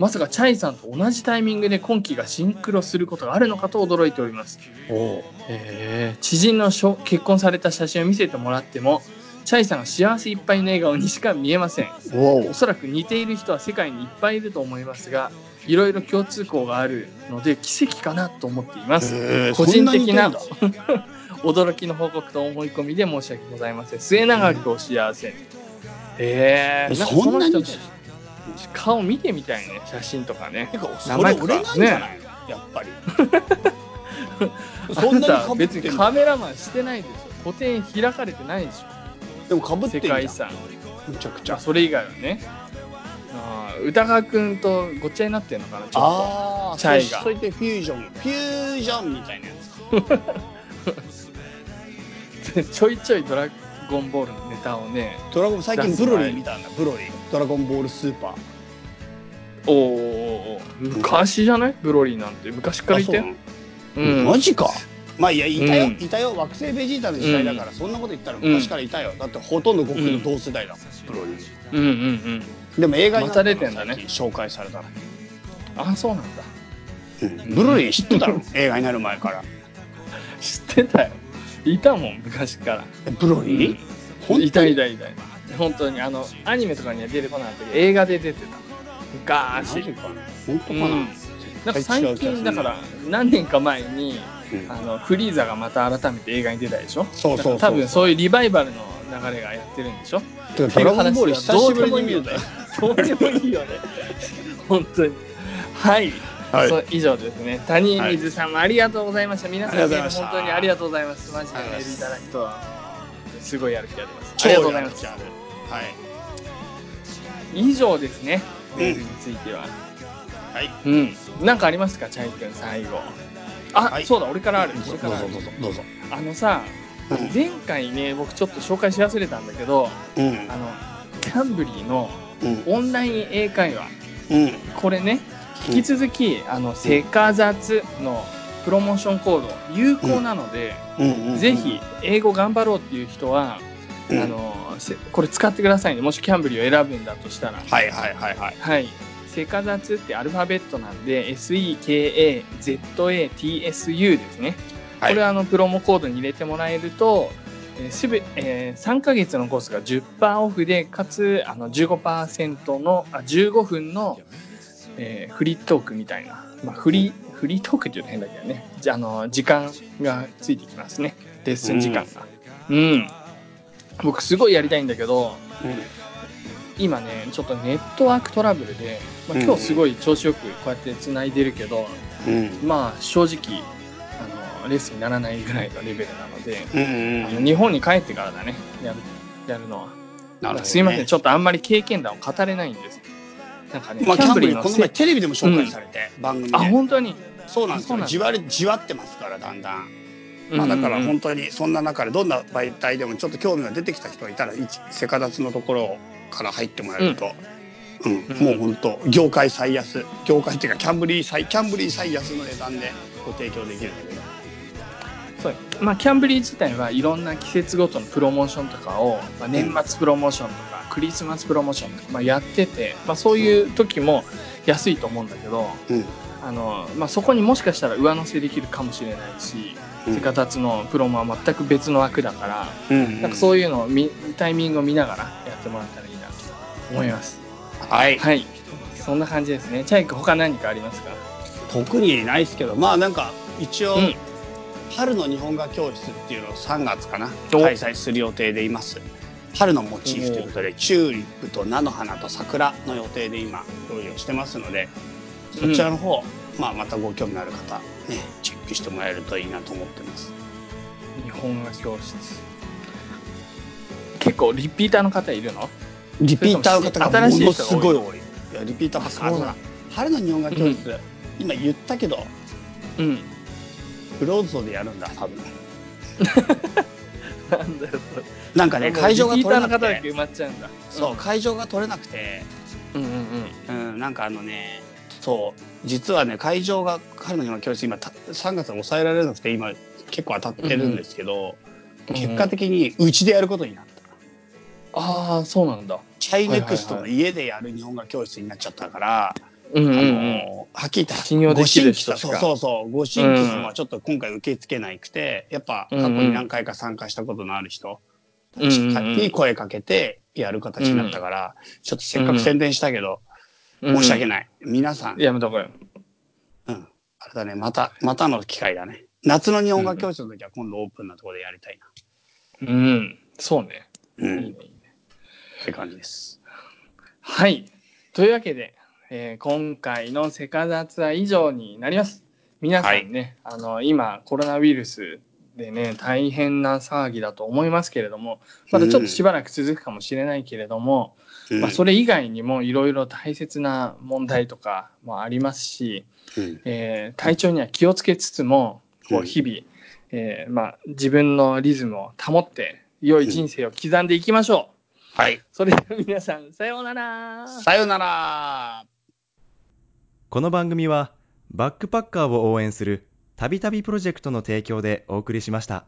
まさかチャイさんと同じタイミングで今期がシンクロすることがあるのかと驚いております、おう。えー知人のしょ結婚された写真を見せてもらってもチャイさんが幸せいっぱいの笑顔にしか見えません。おそらく似ている人は世界にいっぱいいると思いますがいろいろ共通項があるので奇跡かなと思っています。へー個人的な 驚きの報告と思い込みで申し訳ございません。末永くお幸せ。にへえそんなに顔見てみたいね写真とかね。てかそ名前とか。れ俺なんじゃないの、やっぱり。そんなに別にカメラマンしてないでしょ。個展開かれてないでしでもかぶょ世ってんじゃん。界遺産。むちゃくちゃ。それ以外はね。あー歌川くんとごっちゃになってんのかなちょっと。ああチャイが。それでフュージョン。フュージョンみたいなや ちょいちょいドラゴンボールのネタをねつドラゴン最近ブロリー見たんだブロリー。ドラゴンボールスーパー。おーお昔じゃない？ブロリーなんて。昔からいたよあう。ん。マジか。まあいやいたよ、うん。いたよ。惑星ベジータの時代だから、そんなこと言ったら昔からいたよ、だってほとんど僕の同世代だもん、ブロリーうんうんうん。でも映画にたのまた出てんだね。紹介されたら、あそうなんだ。うん。ブロリー知ってたの？映画になる前から。知ってたよいたもん昔から。えブロリー、本当に？いたいたいた本当にあのアニメとかには出てこなかったけど映画で出てた。マ昔本当かな、うん。なんか最近だから何年か前にうん。あのフリーザがまた改めて映画に出たでしょ？そうそう多分そういうリバイバルの流れがやってるんでしょ？ドラゴンボール久しぶりに見るんだよ。どうでもいいよね。本当に。はい、はい。以上ですね。谷水さんもありがとうございました、皆さんありがとうございました。本当にありがとうございます。マジでメールいただくとすごいやる気が出ます。あ超りがとうございます。はい。以上ですね。メールについては。はいうん。何かありますかチャイ君最後。あ、はい。そうだ俺からある。どうぞ俺からある。どうぞどうぞ。あのさ、うん。前回ね僕ちょっと紹介し忘れたんだけどうん。あのキャンブリーのうん。オンライン英会話。うん。これね引き続き、あのセカザツのプロモーションコード有効なので、うん。うんぜひ英語頑張ろうっていう人は、うん。あのせこれ使ってくださいね。もしキャンブリーを選ぶんだとしたら。はいはいはいはい。はい。セカザツってアルファベットなんで SEKAZATSU ですね、はい。これはあのプロモコードに入れてもらえると、えーすべえー3ヶ月のコースが10%オフでかつあの15%のあ15分の、えーフリートークみたいな、まあ、フリーフリートークって言うと変だけどね。じゃああの時間がついてきますね。レッスン時間が。うん、僕すごいやりたいんだけど今ねちょっとネットワークトラブルで、まあ、うん。今日すごい調子よくこうやってつないでるけど、うん。まあ正直あのレースにならないぐらいのレベルなので、うんうんあの日本に帰ってからだね。やるやるのは、なるほどね。すいません。ちょっとあんまり経験談を語れないんですなんかね、まあ、キャンブリーこの前せテレビでも紹介されて、番組で。あ本当に、そうなんですよ。じわりじわってますからだんだん、まあ、だから本当にそんな中でどんな媒体でもちょっと興味が出てきた人がいたら一セカダツのところから入ってもらえると、うん。うん。もう本当業界最安。業界っていうかキャンブリー最キャンブリー最安の値段でご提供できるのでそう。まあ、キャンブリー自体はいろんな季節ごとのプロモーションとかを、まあ、年末プロモーションとかクリスマスプロモーションとか、まあ、やってて、まあ、そういう時も安いと思うんだけど、うん。あのまあ、そこにもしかしたら上乗せできるかもしれないし、うん。セカタツのプロモは全く別の枠だから、うんなんかそういうのを見タイミングを見ながらやってもらったらいいなと思います。はい。はい。そんな感じですね。チャイク他何かありますか？特にないですけどまあなんか一応、うん。春の日本画教室っていうのを3月かな。お。開催する予定でいます春のモチーフということでチューリップと菜の花と桜の予定で今用意をしてますのでそちらの方、まあ、またご興味のある方ねチェックしてもらえるといいなと思ってます。日本画教室。結構リピーターの方いるの？リピーターの方がものすごい多い。いやリピーターばっ春の日本画教室、今言ったけどうん。クローズドでやるんだ多分。なんだよ、それ。なんかね会場が取れなくて埋まっちゃうんだ。そう会場が取れなくてうんうんうん。うん、なんかあのねそう。実はね、会場が彼の日本教室今た3月抑えられなくて今結構当たってるんですけど、結果的にうちでやることになった。ああ、そうなんだ。チャイネクストの家でやる日本語教室になっちゃったから、うんうんうあん。のはっきり言って信用できる人そうそうそうご新規様はちょっと今回受け付けなくてやっぱ過去に何回か参加したことのある人うんうんうんに声かけてやる形になったから、ちょっとせっかく宣伝したけど、申し訳い。ない皆さん、やめとこうよ。うん、あれだねまたまたの機会だね夏の日本語教室の時は今度オープンなところでやりたいうん。そうね。な、うん、いいね、いいね。って感じですはい。というわけで、えー今回のセカザツは以上になります。皆さんね、あの、今、コロナウイルスでね、大変な騒ぎだと思いますけれども、まだちょっとしばらく続くかもしれないけれども、うんまあ、それ以外にもいろいろ大切な問題とかもありますし、うんえー体調には気をつけつつも、こううん日々、えーまあ、自分のリズムを保って、良い人生を刻んでいきましょう。はい。それでは皆さん、さようなら。さよなら。この番組はバックパッカーを応援するたびたびプロジェクトの提供でお送りしました。